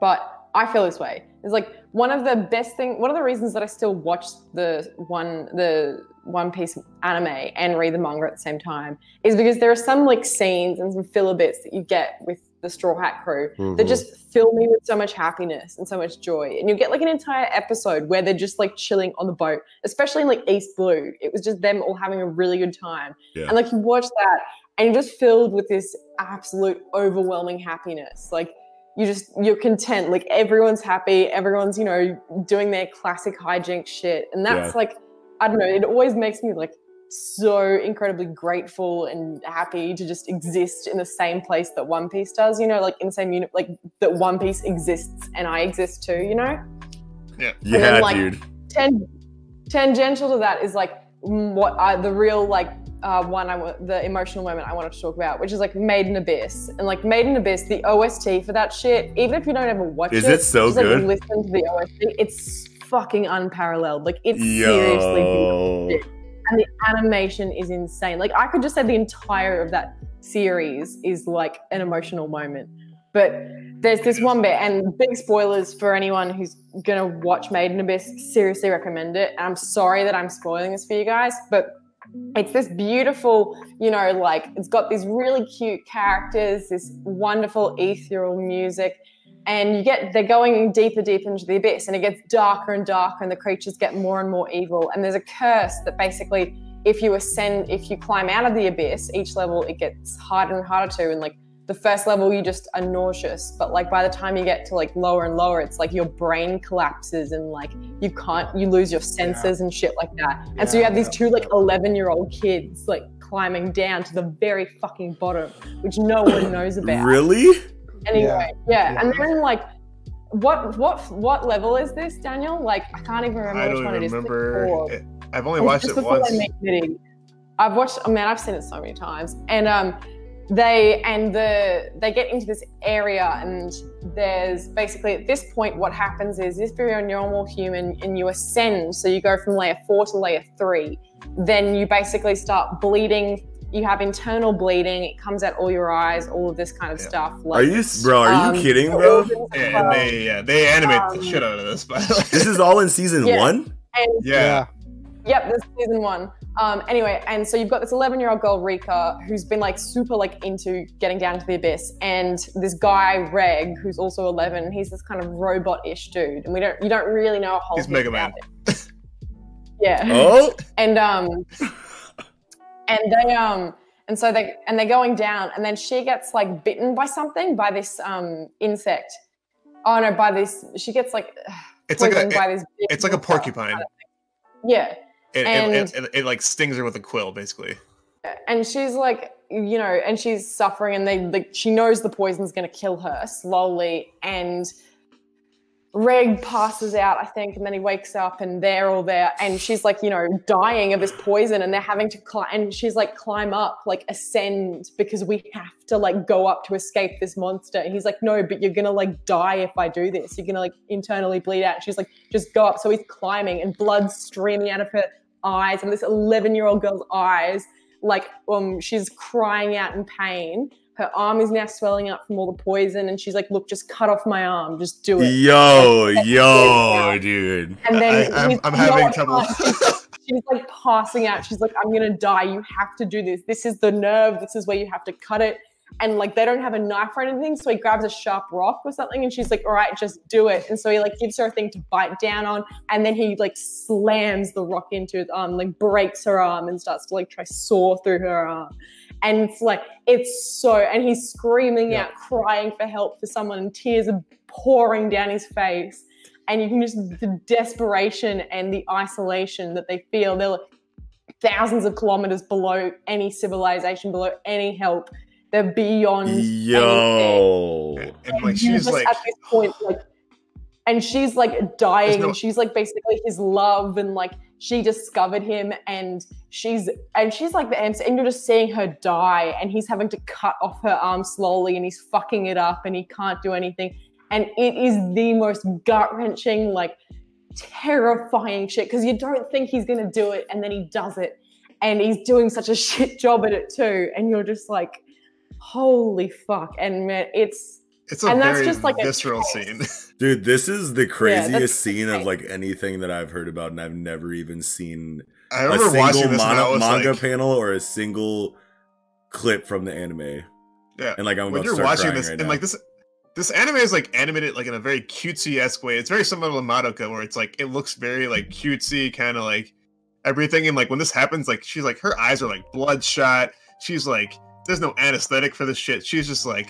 but I feel this way. It's like one of the best thing, one of the reasons that I still watch the one the One Piece anime and read the manga at the same time is because there are some like scenes and some filler bits that you get with the Straw Hat crew Mhm. that just fill me with so much happiness and so much joy. And you get like an entire episode where they're just like chilling on the boat, especially in like East Blue. It was just them all having a really good time. Yeah. And like you watch that and you're just filled with this absolute overwhelming happiness. Like you just you're content. Like everyone's happy, everyone's, you know, doing their classic hijinks shit. And that's Yeah. like, I don't know, it always makes me like so incredibly grateful and happy to just exist in the same place that One Piece does, you know, like in the same unit, like that One Piece exists and I exist too, you know? Yeah, then, like, dude. Ten, tangential to that is like what I, the real like uh, one I the emotional moment I wanted to talk about, which is like Made in Abyss and like Made in Abyss, the OST for that shit. Even if you don't ever watch Is it, it so just, like, good? listen to the OST. It's fucking unparalleled. Like it's seriously beautiful and the animation is insane. Like I could just say the entire of that series is like an emotional moment. But there's this one bit, and big spoilers for anyone who's gonna watch Made in Abyss. Seriously recommend it. And I'm sorry that I'm spoiling this for you guys, but it's this beautiful, you know, like it's got these really cute characters, this wonderful ethereal music, and you get they're going deeper, deeper into the abyss, and it gets darker and darker, and the creatures get more and more evil. And there's a curse that basically, if you ascend, if you climb out of the abyss, each level it gets harder and harder to, and like the first level you just are nauseous, but like by the time you get to like lower and lower, it's like your brain collapses and like you can't, you lose your senses and shit like that. And so you Yeah, have these two like 11 year old kids like climbing down to the very fucking bottom, which no one knows about. Really? Anyway, yeah. Yeah. And then like, what what what level is this, Daniel? Like, I can't even remember I which don't one it even is. remember. Four. It- I've only It's watched just it before once. they make Nitty. I've watched. I mean, I've seen it so many times, and um, they and the they get into this area, and there's basically at this point what happens is if you're a normal human and you ascend, so you go from layer four to layer three, then you basically start bleeding. You have internal bleeding. It comes out all your eyes, all of this kind of Yeah. stuff. Are you, bro? Are um, you kidding, bro? Yeah, swell. and they yeah, they animate Um, the shit out of this, by. This is all in season Yeah. one. And yeah. Yep, this is season one. Um, anyway, and so you've got this 11 year old girl, Riko, who's been like super like into getting down to the abyss, and this guy, Reg, who's also 11. He's this kind of robot ish dude, and we don't you don't really know a whole He's Mega Man. Yeah. Oh, and um and they um and so they and they're going down and then she gets like bitten by something by this um insect oh no by this she gets like It's like a it- this it's like a porcupine. yeah It, And- it, it, it, like stings her with a quill, basically. and she's like you know and she's suffering and they like she knows the poison's going to kill her slowly and Reg passes out, I think, and then he wakes up and they're all there, and she's like, you know, dying of this poison, and they're having to climb, and she's like, climb up, like ascend, because we have to like go up to escape this monster. And he's like, no, but you're gonna like die if I do this. You're gonna like internally bleed out. She's like, just go up. So he's climbing, and blood streaming out of her eyes, and this 11 year old girl's eyes, like, um, she's crying out in pain. Her arm is now swelling up from all the poison, and she's like, "Look, just cut off my arm, just do it." yo, That's yo, dude. And then I, I'm, I'm having trouble. She's, she's like passing out. She's like, I'm gonna die. You have to do this. This is the nerve. This is where you have to cut it. And like they don't have a knife or anything, so he grabs a sharp rock or something, and she's like, "All right, just do it." And so he like gives her a thing to bite down on, and then he like slams the rock into his arm, like breaks her arm, and starts to like try saw through her arm. And it's like it's so, and he's screaming Yeah. out, crying for help for someone, and tears are pouring down his face and you can just the desperation and the isolation that they feel. They're like thousands of kilometers below any civilization, below any help. They're beyond anything. Yo. and like she's like, at this point, like, and she's like dying, no- and she's like basically his love, and like she discovered him, and she's and she's like the answer, and you're just seeing her die, and he's having to cut off her arm slowly, and he's fucking it up, and he can't do anything, and it is the most gut wrenching, like terrifying shit because you don't think he's gonna do it, and then he does it, and he's doing such a shit job at it too, and you're just like, holy fuck, and man, it's It's a And that's very just like a visceral choice. scene. Dude, this is the craziest that's scene of like anything that I've heard about, and I've never even seen I a remember watching single this and I mono- manga like, panel or a single clip from the anime. yeah. And like I'm when about you're to start watching crying this right and now. like this this anime is like animated like in a very cutesy esque way. It's very similar to Madoka where it's like it looks very like cutesy, kind of like everything. And like when this happens, like she's like her eyes are like bloodshot. She's like there's no anesthetic for this shit. She's just like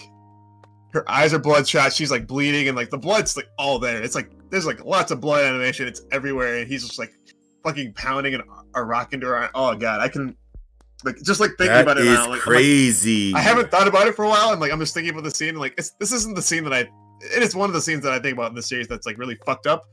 her eyes are bloodshot. She's like bleeding and like the blood's like all there. It's like there's like lots of blood animation. It's everywhere, and he's just like fucking pounding and uh, a rock into her. Oh god, I can like just like thinking that about it is now. Like, I'm, like, crazy. I haven't thought about it for a while, and like I'm just thinking about the scene. And, like it's, this isn't the scene that I. It is one of the scenes that I think about in the series that's like really fucked up.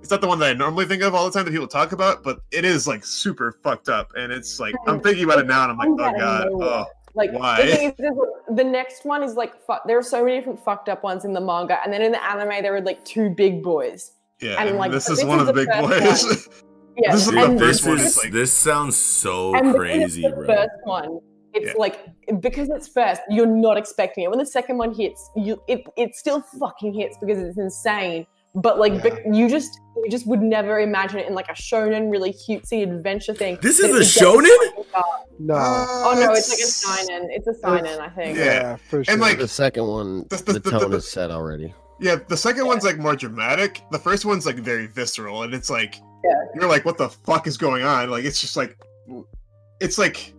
It's not the one that I normally think of all the time that people talk about, but it is like super fucked up, and it's like I'm thinking about it now, and I'm like, oh god, oh Like Why? the thing is, there's, the next one is like fu- there are so many different fucked up ones in the manga, and then in the anime there are like two big boys. yeah. And, and like, this this is one is of the the big first boys. Yeah, This is Dude, and this one is is, like- this sounds so and because crazy, it's the bro. first one, it's Yeah. like because it's first, you're not expecting it. When the second one hits, you it it still fucking hits because it's insane. But like bec- you just you just would never imagine it in like a shonen, really cutesy adventure thing. This is a shonen? fucking far. No. Oh no, it's like a seinen. It's a seinen, I think. Yeah. yeah, for sure. And, like, The second one, The- the- the the- tone the- is set already. Yeah, the second one's like more dramatic. The first one's like very visceral, and it's like Yeah. you're like, what the fuck is going on? Like it's just like it's like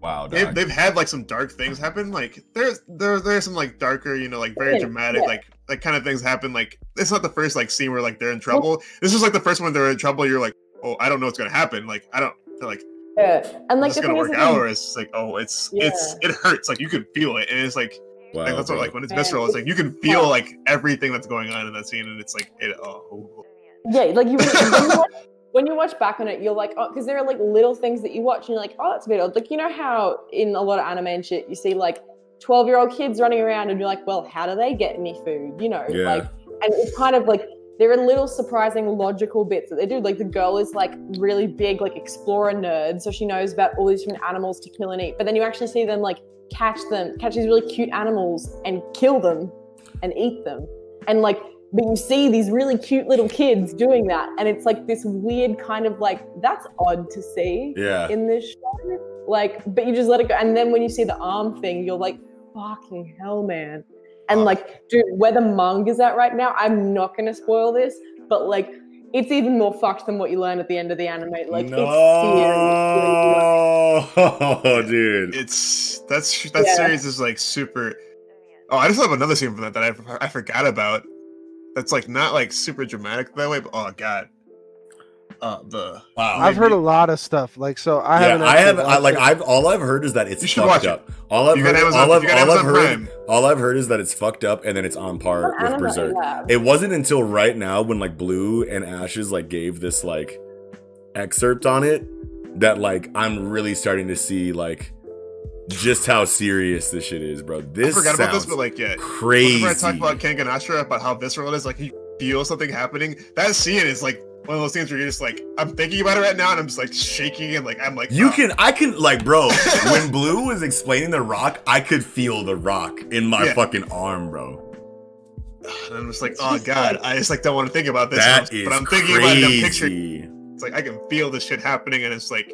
Wow, they've, they've had like some dark things happen. Like there's there there's some like darker, you know, like very dramatic, yeah. like like kind of things happen. Like it's not the first like scene where like they're in trouble. This is like the first one they're in trouble. You're like, oh, I don't know what's gonna happen. Like I don't. They're like, Yeah. And like it's the gonna is, work out, they- or it's just like, oh, it's it's it hurts. Like you can feel it, and it's like, wow, like that's what like when it's visceral. It's it's like you can feel tough. like everything that's going on in that scene, and it's like, it, oh, oh, oh. Yeah, like you when you, watch, when you watch back on it, you're like, oh, because there are like little things that you watch and you're like, oh, that's a bit odd. Like you know how in a lot of anime and shit, you see like twelve year old kids running around and you're like, well, how do they get any food? You know, Yeah. like, and it's kind of like there are little surprising logical bits that they do. Like the girl is like really big, like explorer nerd, so she knows about all these different animals to kill and eat. But then you actually see them like catch them, catch these really cute animals and kill them and eat them. And like, but you see these really cute little kids doing that, and it's like this weird kind of like that's odd to see Yeah. in this show. Like, but you just let it go. And then when you see the arm thing, you're like, fucking hell, man. And Oh. like, dude, where the manga's at right now, I'm not gonna spoil this, but like, it's even more fucked than what you learn at the end of the anime. Like, it's serious. no, dude. it's that's that Yeah. series is like super. Oh, I just have another scene from that that I, I forgot about. That's like not like super dramatic that way, but oh god, uh, the Wow. I've heard a lot of stuff. Like so, I yeah, haven't. I have. I, like it. I've all I've heard is that it's You should fucked watch it. up. All I've You heard, Amazon- all I've, all I've heard, Prime. all I've heard is that it's fucked up, and then it's on par What with Berserk. It wasn't until right now when like Blue and Ashes like gave this like excerpt on it that like I'm really starting to see like just how serious this shit is, bro. This I This forgot about this, sounds but like yeah, crazy. whenever I talk about Kengan Ashura about how visceral it is, like you feel something happening. That scene is like one of those things where you're just like, I'm thinking about it right now, and I'm just like shaking and like I'm like, You oh. can, I can, like, bro. when Blue was explaining the rock, I could feel the rock in my Yeah. fucking arm, bro. and I'm just like, oh god, I just like don't want to think about this, That but is I'm- but I'm thinking about it. I'm picturing. It's like I can feel this shit happening, and it's like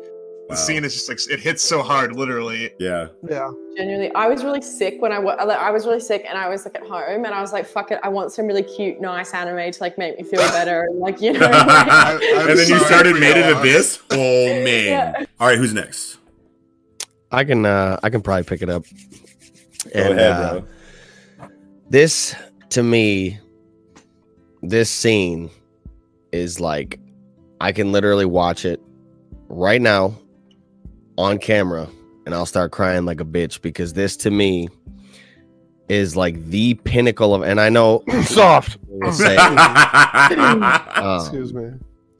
the scene is just like it hits so hard, literally. Yeah. Yeah. Genuinely, I was really sick when I wa- like, I was really sick and I was like at home and I was like, fuck it, I want some really cute, nice anime to like make me feel better and like you know. like- I'm and then you started Made in y'all. Abyss. Oh man. Yeah. All right, who's next? I can uh I can probably pick it up. Go And ahead, uh, bro. this to me, this scene is like I can literally watch it right now on camera and I'll start crying like a bitch because this to me is like the pinnacle of and I know Soft. say um, Excuse me.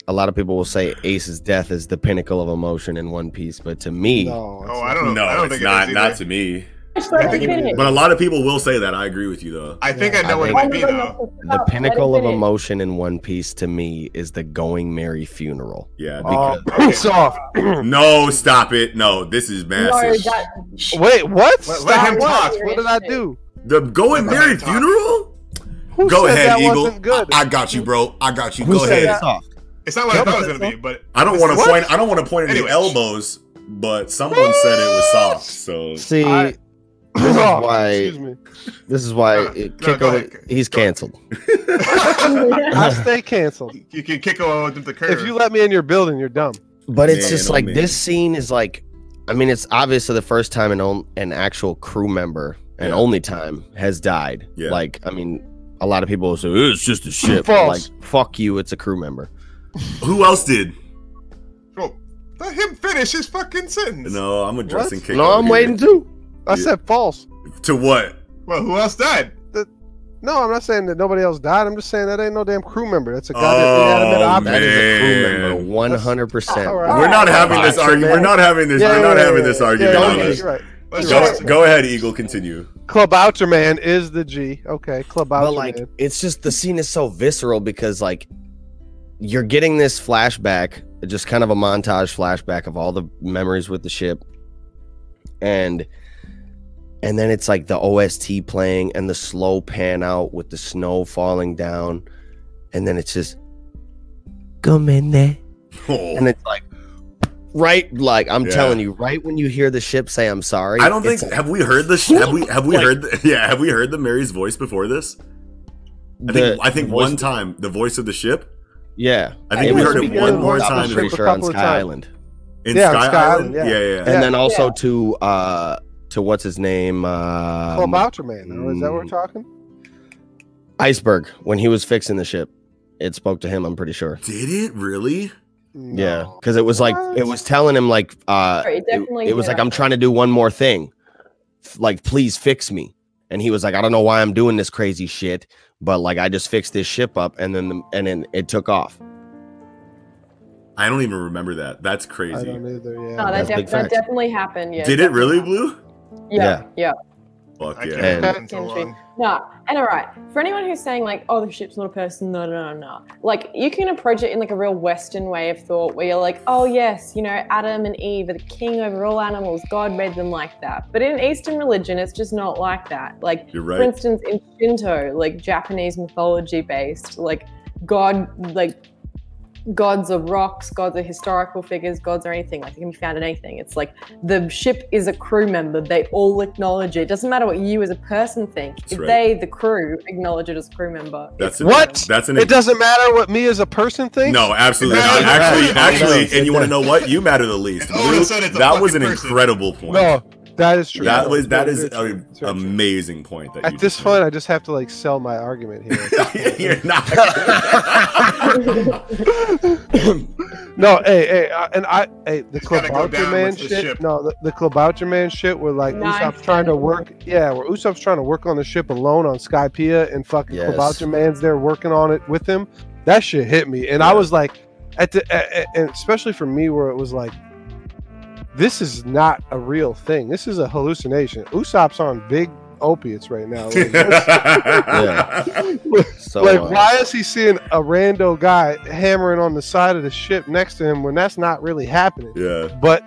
a lot of people will say Ace's death is the pinnacle of emotion in One Piece, but to me, No. it's Oh, not. I don't know. no, I don't it's think not. it is Not to me. Just let I think it finish. is. But a lot of people will say that. I agree with you, though. I think Yeah. I know what it I might be though. the pinnacle of emotion in One Piece to me is the Going Merry funeral. Yeah. Oh, Because- soft. no, stop it. No, this is massive. that, Wait, what? Let- let Stop him what? talk. What did I do? The going Never Merry funeral? Who Go said ahead, that Eagle. wasn't good? I, I got you, bro. I got you. Who Go ahead. it's soft? It's not what I thought it was gonna be, but I don't want to point. I don't want to point any Anyways. elbows, but someone said it was soft. So See, I- this is why Excuse me. this is why it, no, Kiko ahead. he's canceled. I stay canceled. you can kick him over the curve. If you let me in your building, you're dumb. But it's Man, just like man. this scene is like, I mean, it's obviously the first time an on- an actual crew member and Yeah. only time has died. Yeah. Like, I mean, a lot of people will say it's just a ship. False. Like, fuck you, it's a crew member. who else did? Oh, let him finish his fucking sentence. No, I'm addressing. What? Kiko no, I'm here. waiting too. I Yeah. said false. To what? Well, who else died? No, I'm not saying that nobody else died. I'm just saying that ain't no damn crew member. That's a Oh, goddamn inanimate object. That is a crew member, one hundred percent. All right. We're not having this Gotcha, argument. We're not having this. Yeah, we're not yeah, having yeah, this yeah, argument yeah, on yeah, this. you're right. Go, just go ahead, Eagle. Continue. Klabauter Man is the G. Okay, Klabauter But like, Man. it's just the scene is so visceral because like you're getting this flashback, just kind of a montage flashback of all the memories with the ship, and and then it's like the OST playing and the slow pan out with the snow falling down, and then it's just come in there, Oh. and it's like right, like I'm Yeah. telling you, right when you hear the ship say I'm sorry, I don't think. like Have we heard the? sh- Have we? Have we Like- heard? The, yeah. Have we heard the Merry's voice before this? I the- think. I think one time the voice of the ship. Yeah, I think It we heard it one more time. I'm pretty sure on Sky. Island. In Yeah, Sky, Sky Island. Island, Yeah, yeah. yeah. yeah. and then also Yeah. to uh to what's his name um, Klabauter Man. though. Is that what we're mm. talking? iceberg when he was fixing the ship it spoke to him i'm pretty sure Did it really? yeah because it was like it was telling him like uh It it, it was like i'm trying to do one more thing like please fix me and he was like i don't know why i'm doing this crazy shit but like i just fixed this ship up and then the, and then it took off I don't even remember that. That's crazy. I crazy. don't either. Yeah. No, that, def- that definitely happened. Yeah. Did it really, definitely Blue? Yeah, yeah. Fuck I yeah. can't And- so No, and all right. For anyone who's saying like, "Oh, the ship's not a person," no, no, no, no. Like, you can approach it in like a real Western way of thought, where you're like, "Oh, yes, you know, Adam and Eve are the king over all animals. God made them like that." But in Eastern religion, it's just not like that. Like, You're for instance, in Shinto, like Japanese mythology based, like God, like gods are rocks, gods are historical figures, gods are anything. Like, they can be found in anything. It's like the ship is a crew member. They all acknowledge it. It doesn't matter what you as a person think. That's if right. they, the crew, acknowledge it as a crew member. That's an, What? That's an. It doesn't matter what me as a person thinks. No, absolutely not. Actually, no, no, actually, and you want to know what? You matter the least. All of a Blue, sudden that was an person. incredible point. No, that is true. that was that it's is very true. an It's true. amazing point. That At this point, I just have to like sell my argument here. you're not. no, hey, hey, uh, and I, hey, the It's Klabauter man the shit. ship. No, the, the Klabauter man shit, where like Nice. Usopp's trying to work. Yeah, where Usopp's trying to work on the ship alone on Skypiea, and fucking Yes. Klabauter man's there working on it with him. That shit hit me, and I was like, at the, a- a- and especially for me, where it was like, this is not a real thing. This is a hallucination. Usopp's on big opiates right now. Like, so like uh, why is he seeing a rando guy hammering on the side of the ship next to him when that's not really happening yeah. but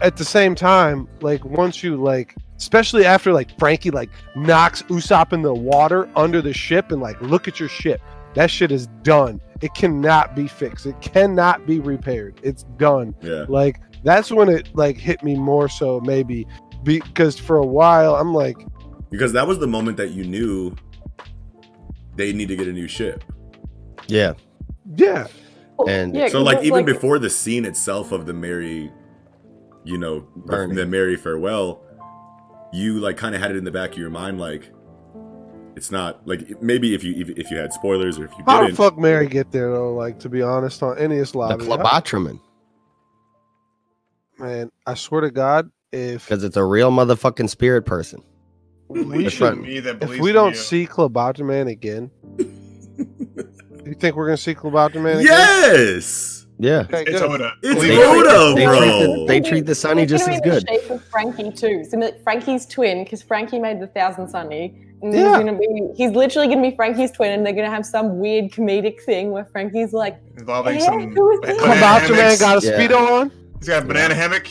at the same time like once you like especially after like franky like knocks usopp in the water under the ship and like look at your ship that shit is done it cannot be fixed it cannot be repaired it's done Yeah. like that's when it like hit me more so maybe because for a while i'm like Because that was the moment that you knew they need to get a new ship. yeah yeah And- yeah, So 'cause like it's even before the scene itself of the Merry, you know, the, Burning. the Merry farewell, you like kind of had it in the back of your mind like it's not like maybe if you if, if you had spoilers or if you how the didn't. fuck merry get there though like to be honest on Enies the lobby Klabauter Man, Man, I swear to God, if because it's a real motherfucking spirit person. we should, right. Me that if we don't you. see Klabauter Man again, you think we're gonna see Klabauter Man again? Yes, Yeah, Okay, it's good. Oda. it's They Oda, they bro. treat the, they treat the Sunny just gonna as good. the shape of Franky too. So Franky's twin, because Franky made the Thousand Sunny. And he's Yeah. gonna be he's literally gonna be Franky's twin, and they're gonna have some weird comedic thing where Franky's like, Involving Hey, some. who is this? banana Man got a Yeah. speedo on. He's got a banana hammock.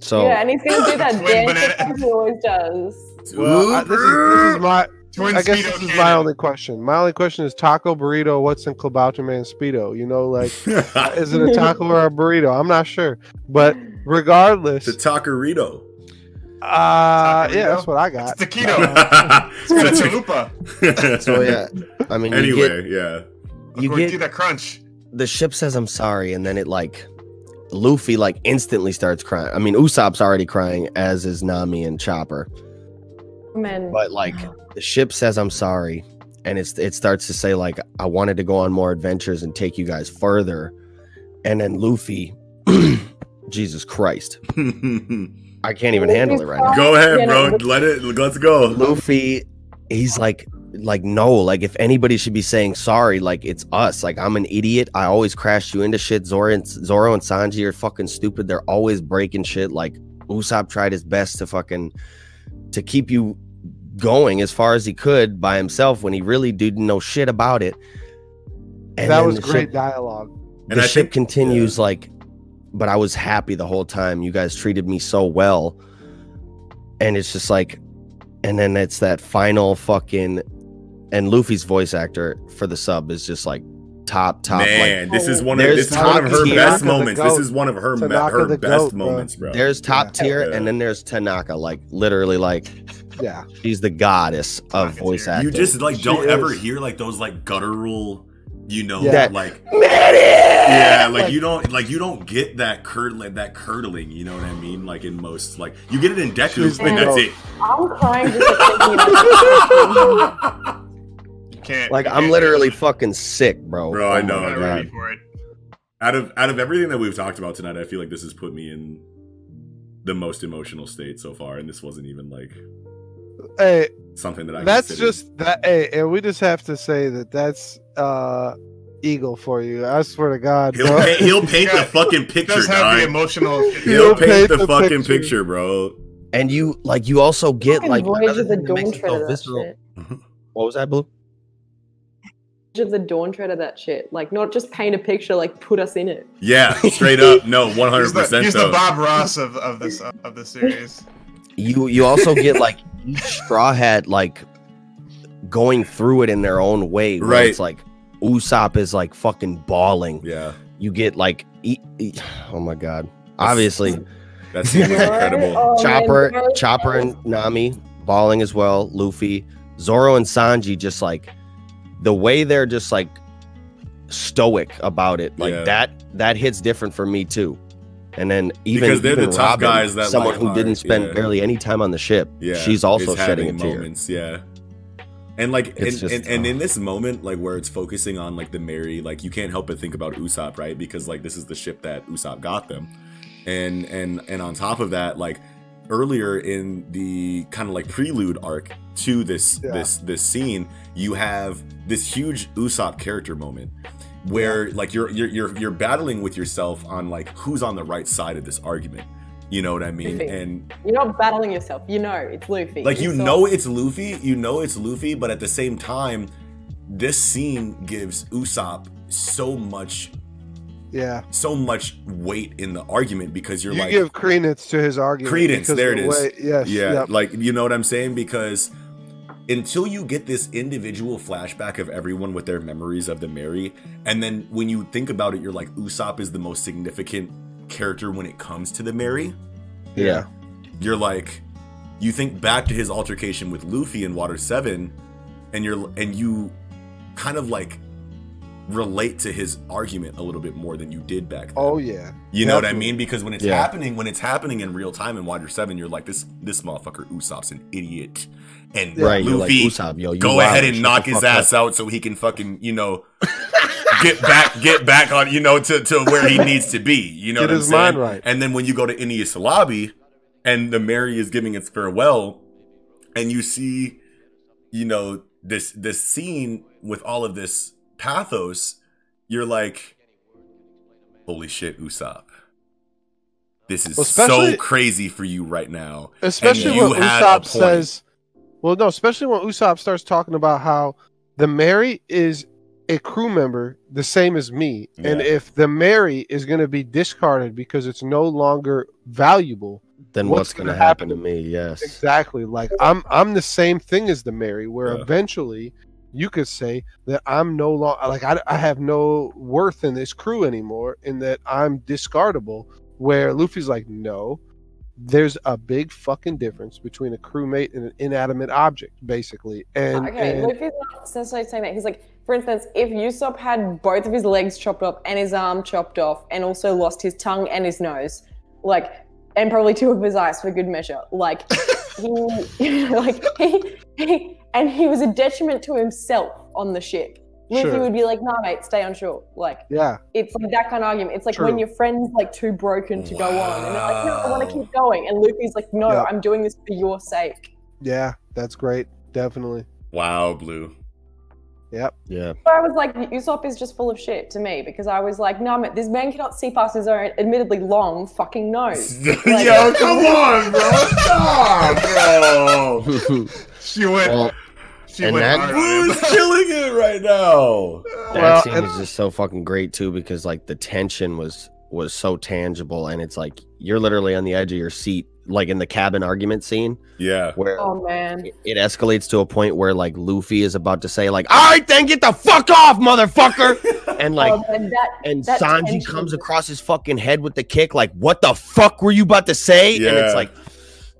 So yeah, and he's gonna do that Twin dance banana- that Franky always does. Well, I, this, is, this is my. Twin I guess Speedo this is my only question. My only question is taco burrito. What's in Klabauter Man speedo? You know, like is it a taco or a burrito? I'm not sure, but regardless, the taquerito. uh, Taco yeah, that's what I got. It's taquito. It's got a chalupa. So yeah, I mean, you anyway, yeah. You get you Gordita get crunch. the ship says I'm sorry, and then it like Luffy like instantly starts crying. I mean, Usopp's already crying, as is Nami and Chopper. Man, But like the ship says I'm sorry, and it's it starts to say like I wanted to go on more adventures and take you guys further, and then Luffy, Jesus Christ, I can't even handle it right now. go ahead, bro. Let it. Let's go. Luffy, he's like, like no, like if anybody should be saying sorry, like it's us. Like I'm an idiot. I always crash you into shit. Zoro and Zoro and Sanji are fucking stupid. They're always breaking shit. Like Usopp tried his best to fucking to keep you going as far as he could by himself when he really didn't know shit about it. And that was great ship- dialogue. the And I ship think- continues like but i was happy the whole time you guys treated me so well and it's just like and then it's that final fucking and luffy's voice actor for the sub is just like top top like Man, this is one of this is one of her Tanaka best the moments. This is one of her me- her the best goat, bro. moments, bro. there's top Yeah. tier Yeah. and then there's tanaka like literally like Yeah, she's the goddess of voice tier. acting you just like don't ever is. hear like those like guttural, you know, Yeah. like yeah yeah, like you don't like you don't get that curt like that curdling. You know what I mean? Like in most like you get it in Deku, She's and that's it. I'm crying can't. like you i'm can't literally fucking sick bro Bro, I Oh my know, I'm not dude. ready for it. Out of out of everything that we've talked about tonight, I feel like this has put me in the most emotional state so far, and this wasn't even like hey, something that I. that's considered. just that. Hey, and we just have to say that that's uh eagle for you. I swear to God, He'll bro. paint, he'll paint the fucking It picture, does have the emotional. He'll He'll paint paint the, the fucking picture. picture, bro. and you like you also get fucking like another of the thing that makes it so visceral what was that blue Voyage of the Dawn Treader that shit. Like, not just paint a picture, like, put us in it. Yeah, straight up. No, one hundred He's the, percent he's the. Bob Ross of, of this of the series. you you also get like each straw hat like going through it in their own way Right. it's like Usopp is like fucking bawling Yeah, you get like e- e- oh my god obviously that scene was incredible. Oh, man, chopper Zoro- chopper and nami bawling as well luffy zoro and sanji just like the way they're just like stoic about it like Yeah. that that hits different for me too and then even Because they're the even tough Robin, guys that, someone who didn't spend yeah. barely any time on the ship Yeah, she's also shedding a having tear. Yeah, and like, and, just- and, and in this moment, like where it's focusing on like the Merry, like you can't help but think about Usopp, right? Because like this is the ship that Usopp got them, and and and on top of that, like earlier in the kind of like prelude arc to this Yeah. this this scene, you have this huge Usopp character moment where like you're you're you're you're battling with yourself on like who's on the right side of this argument. You know what I mean? Luffy. And You're not battling yourself. You know it's Luffy. like you saw- know it's Luffy, you know it's Luffy, but at the same time, this scene gives Usopp so much Yeah, so much weight in the argument because you're you like give credence to his argument. Credence, there of it the is. way- yes, yeah, yep. like you know what I'm saying because until you get this individual flashback of everyone with their memories of the Merry, and then when you think about it, you're like Usopp is the most significant character when it comes to the Merry. yeah you're like you think back to his altercation with Luffy in Water 7 and you're and you kind of like relate to his argument a little bit more than you did back then. Oh yeah, you know what I mean because when it's Yeah. happening when it's happening in real time in Water 7 you're like this this motherfucker Usopp's an idiot and right you're like Luffy Usopp yo go ahead and knock his ass up. out so he can fucking you know get back get back on you know to, to where he needs to be. You know Get what I'm saying? right. and then when you go to Enies Lobby and the Merry is giving its farewell and you see you know this this scene with all of this pathos you're like holy shit Usopp. This is Well, so crazy for you right now. Especially you when Usopp says, "Well, no," especially when Usopp starts talking about how the Merry is a crew member the same as me, and if the Merry is going to be discarded because it's no longer valuable, then What's what's, gonna happen, happen to me? Yes. Exactly. Like I'm I'm the same thing as the Merry, where Yeah. eventually you could say that I'm no longer like I, I have no worth in this crew anymore, and that I'm discardable. Where Luffy's like, no, there's a big fucking difference between a crewmate and an inanimate object, basically. And, okay, and Luffy's not necessarily saying that. He's like, for instance, if Usopp had both of his legs chopped off and his arm chopped off, and also lost his tongue and his nose, like, and probably two of his eyes for good measure, like, he, like, he, he, and he was a detriment to himself on the ship. Luffy Sure. would be like, "Nah, mate, stay on shore." Like, yeah, it's like that kind of argument. It's like when your friend's like too broken to go on, and they're like, "No, I want to keep going," and Luffy's like, "No, Yeah. I'm doing this for your sake." yeah, that's great. Definitely. Wow, Blue. Yep. Yeah. So I was like, Usopp is just full of shit to me because I was like, no, man, this man cannot see past his own, admittedly long fucking nose. Yo, come on, bro. Stop, bro. She went. Well, she and went that- hard on killing it right now. that Well, scene and- was just so fucking great too because like the tension was was so tangible and it's like you're literally on the edge of your seat like in the cabin argument scene Yeah. where Oh man. it- it escalates to a point where like Luffy is about to say like all right then get the fuck off motherfucker and like oh, man, that, and that Sanji tension comes across his fucking head with the kick like what the fuck were you about to say and it's like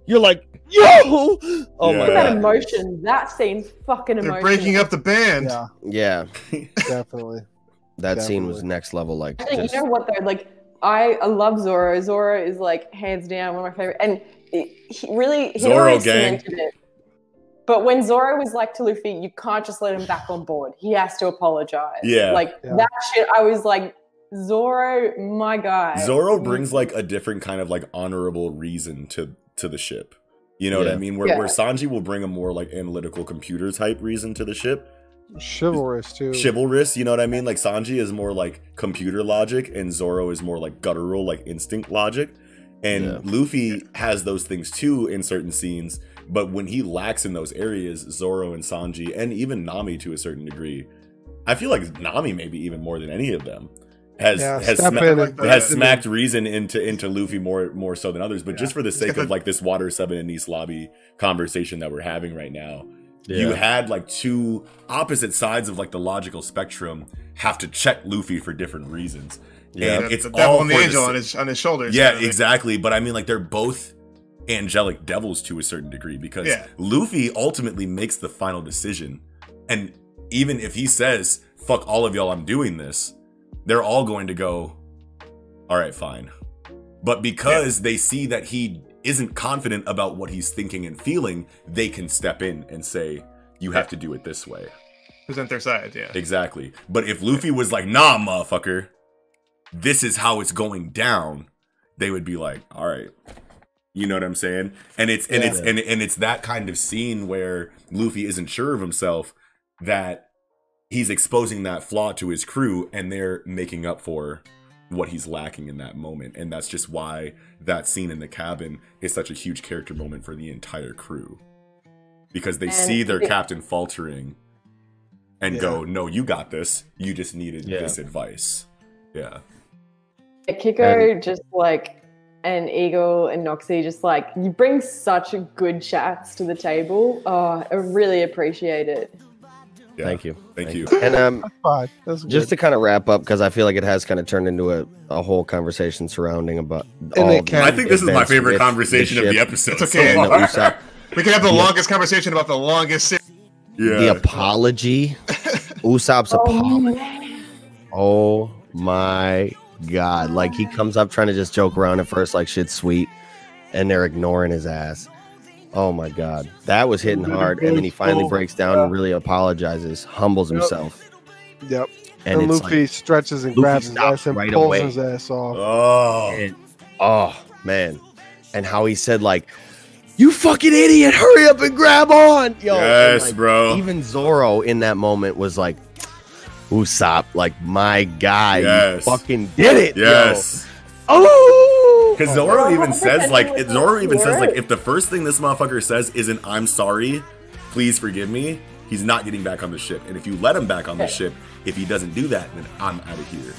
you're like yo oh my Yeah. that god emotion, that scene's fucking They're breaking up the band. Yeah, yeah definitely. that scene was next level like just- you know what though? Like, I, I love Zoro. Zoro is like hands down one of my favorite, and it, he really Zoro Hitaro gang. it. But when Zoro was like to Luffy, you can't just let him back on board. He has to apologize. Yeah. Like Yeah. that shit. I was like, Zoro, my guy. Zoro brings like a different kind of like honorable reason to to the ship. You know what I mean? Where, Yeah. where Sanji will bring a more like analytical computer type reason to the ship. Chivalrous too. Chivalrous, you know what I mean? Like Sanji is more like computer logic and Zoro is more like guttural, like instinct logic. And Yeah. Luffy has those things too in certain scenes, but when he lacks in those areas, Zoro and Sanji and even Nami to a certain degree, I feel like Nami maybe even more than any of them has Yeah, has sma- in and- has smacked reason into into Luffy more more so than others. But Yeah. just for the sake of like this Water Seven and Enies Lobby conversation that we're having right now, you had like two opposite sides of like the logical spectrum have to check Luffy for different reasons. Yeah. And it's the devil all and the angel sa- on his on his shoulders. yeah, kind of exactly. But I mean, like they're both angelic devils to a certain degree because Yeah. Luffy ultimately makes the final decision, and even if he says "fuck all of y'all," I'm doing this, they're all going to go, "All right, fine." But because they see that he isn't confident about what he's thinking and feeling, they can step in and say, "You have to do it this way." Present their side. Yeah. Exactly. But if Luffy was like, nah, motherfucker, this is how it's going down, they would be like, all right. You know what I'm saying? And it's and it's Yeah. and, and it's that kind of scene where Luffy isn't sure of himself that he's exposing that flaw to his crew and they're making up for what he's lacking in that moment. And that's just why that scene in the cabin is such a huge character moment for the entire crew. Because they And see their it- captain faltering and Yeah. go, "No, you got this. You just needed Yeah. this advice." Yeah. Yeah, Kiko just like and Eagle and Noxie just like you bring such a good chats to the table. Oh, I really appreciate it. Yeah. thank you Thank you. and um Fine. That's good. just to kind of wrap up because I feel like it has kind of turned into a, a whole conversation surrounding about And all it can- I think this is my favorite with conversation of the episode. It's okay. so far. Usopp. We can have the Yeah. longest conversation about the longest. se- Yeah. the apology Usopp's Oh, apology man. oh my god like he comes up trying to just joke around at first like shit's sweet and they're ignoring his ass oh my god that was hitting hard and then he finally breaks down and really apologizes humbles himself Yep. and, And, Luffy like stretches and Luffy grabs his ass and right pulls away. his ass off. Oh. and, oh man and how he said like you fucking idiot hurry up and grab on yo yes, like, bro. even Zoro in that moment was like, Usopp, like my guy, Yes. you fucking did it. yo." yes. Oh, Because Zoro even says like Zoro that even says like if the first thing this motherfucker says isn't I'm sorry, please forgive me, he's not getting back on the ship. And if you let him back on the ship, if he doesn't do that, then I'm out of here.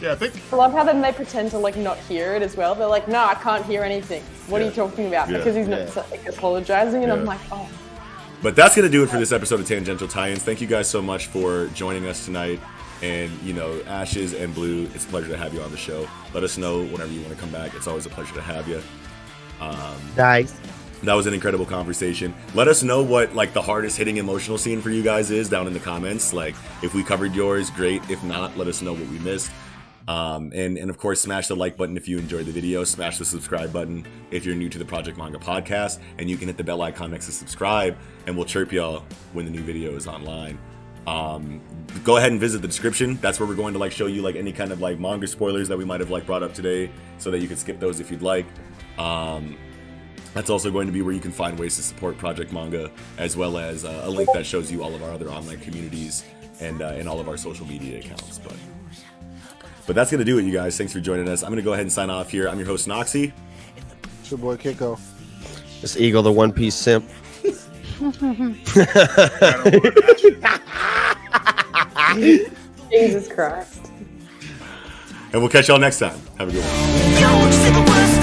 Yeah, I think I love how then they pretend to like not hear it as well. They're like, "No, I can't hear anything. What are you talking about?" Yeah. Because he's not Yeah. like, apologizing, and I'm like, "Oh, But that's going to do it for this episode of Tangential Tie-Ins. Thank you guys so much for joining us tonight. And, you know, Ashes and Blue, it's a pleasure to have you on the show. Let us know whenever you want to come back. It's always a pleasure to have you. Nice. That was an incredible conversation. Let us know what, like, the hardest hitting emotional scene for you guys is down in the comments. Like, if we covered yours, great. If not, let us know what we missed. Um, and, and of course, smash the like button if you enjoyed the video. Smash the subscribe button if you're new to the Project Manga podcast. And you can hit the bell icon next to subscribe, and we'll chirp y'all when the new video is online. Um, go ahead and visit the description. That's where we're going to like show you like any kind of like manga spoilers that we might have like brought up today, so that you can skip those if you'd like. Um, that's also going to be where you can find ways to support Project Manga, as well as uh, a link that shows you all of our other online communities and uh, and all of our social media accounts. But but that's gonna do it, you guys. Thanks for joining us. I'm gonna go ahead and sign off here. I'm your host Noxy. It's your boy Kiko. It's Eagle, the One Piece simp. Jesus Christ." and we'll catch y'all next time. Have a good one.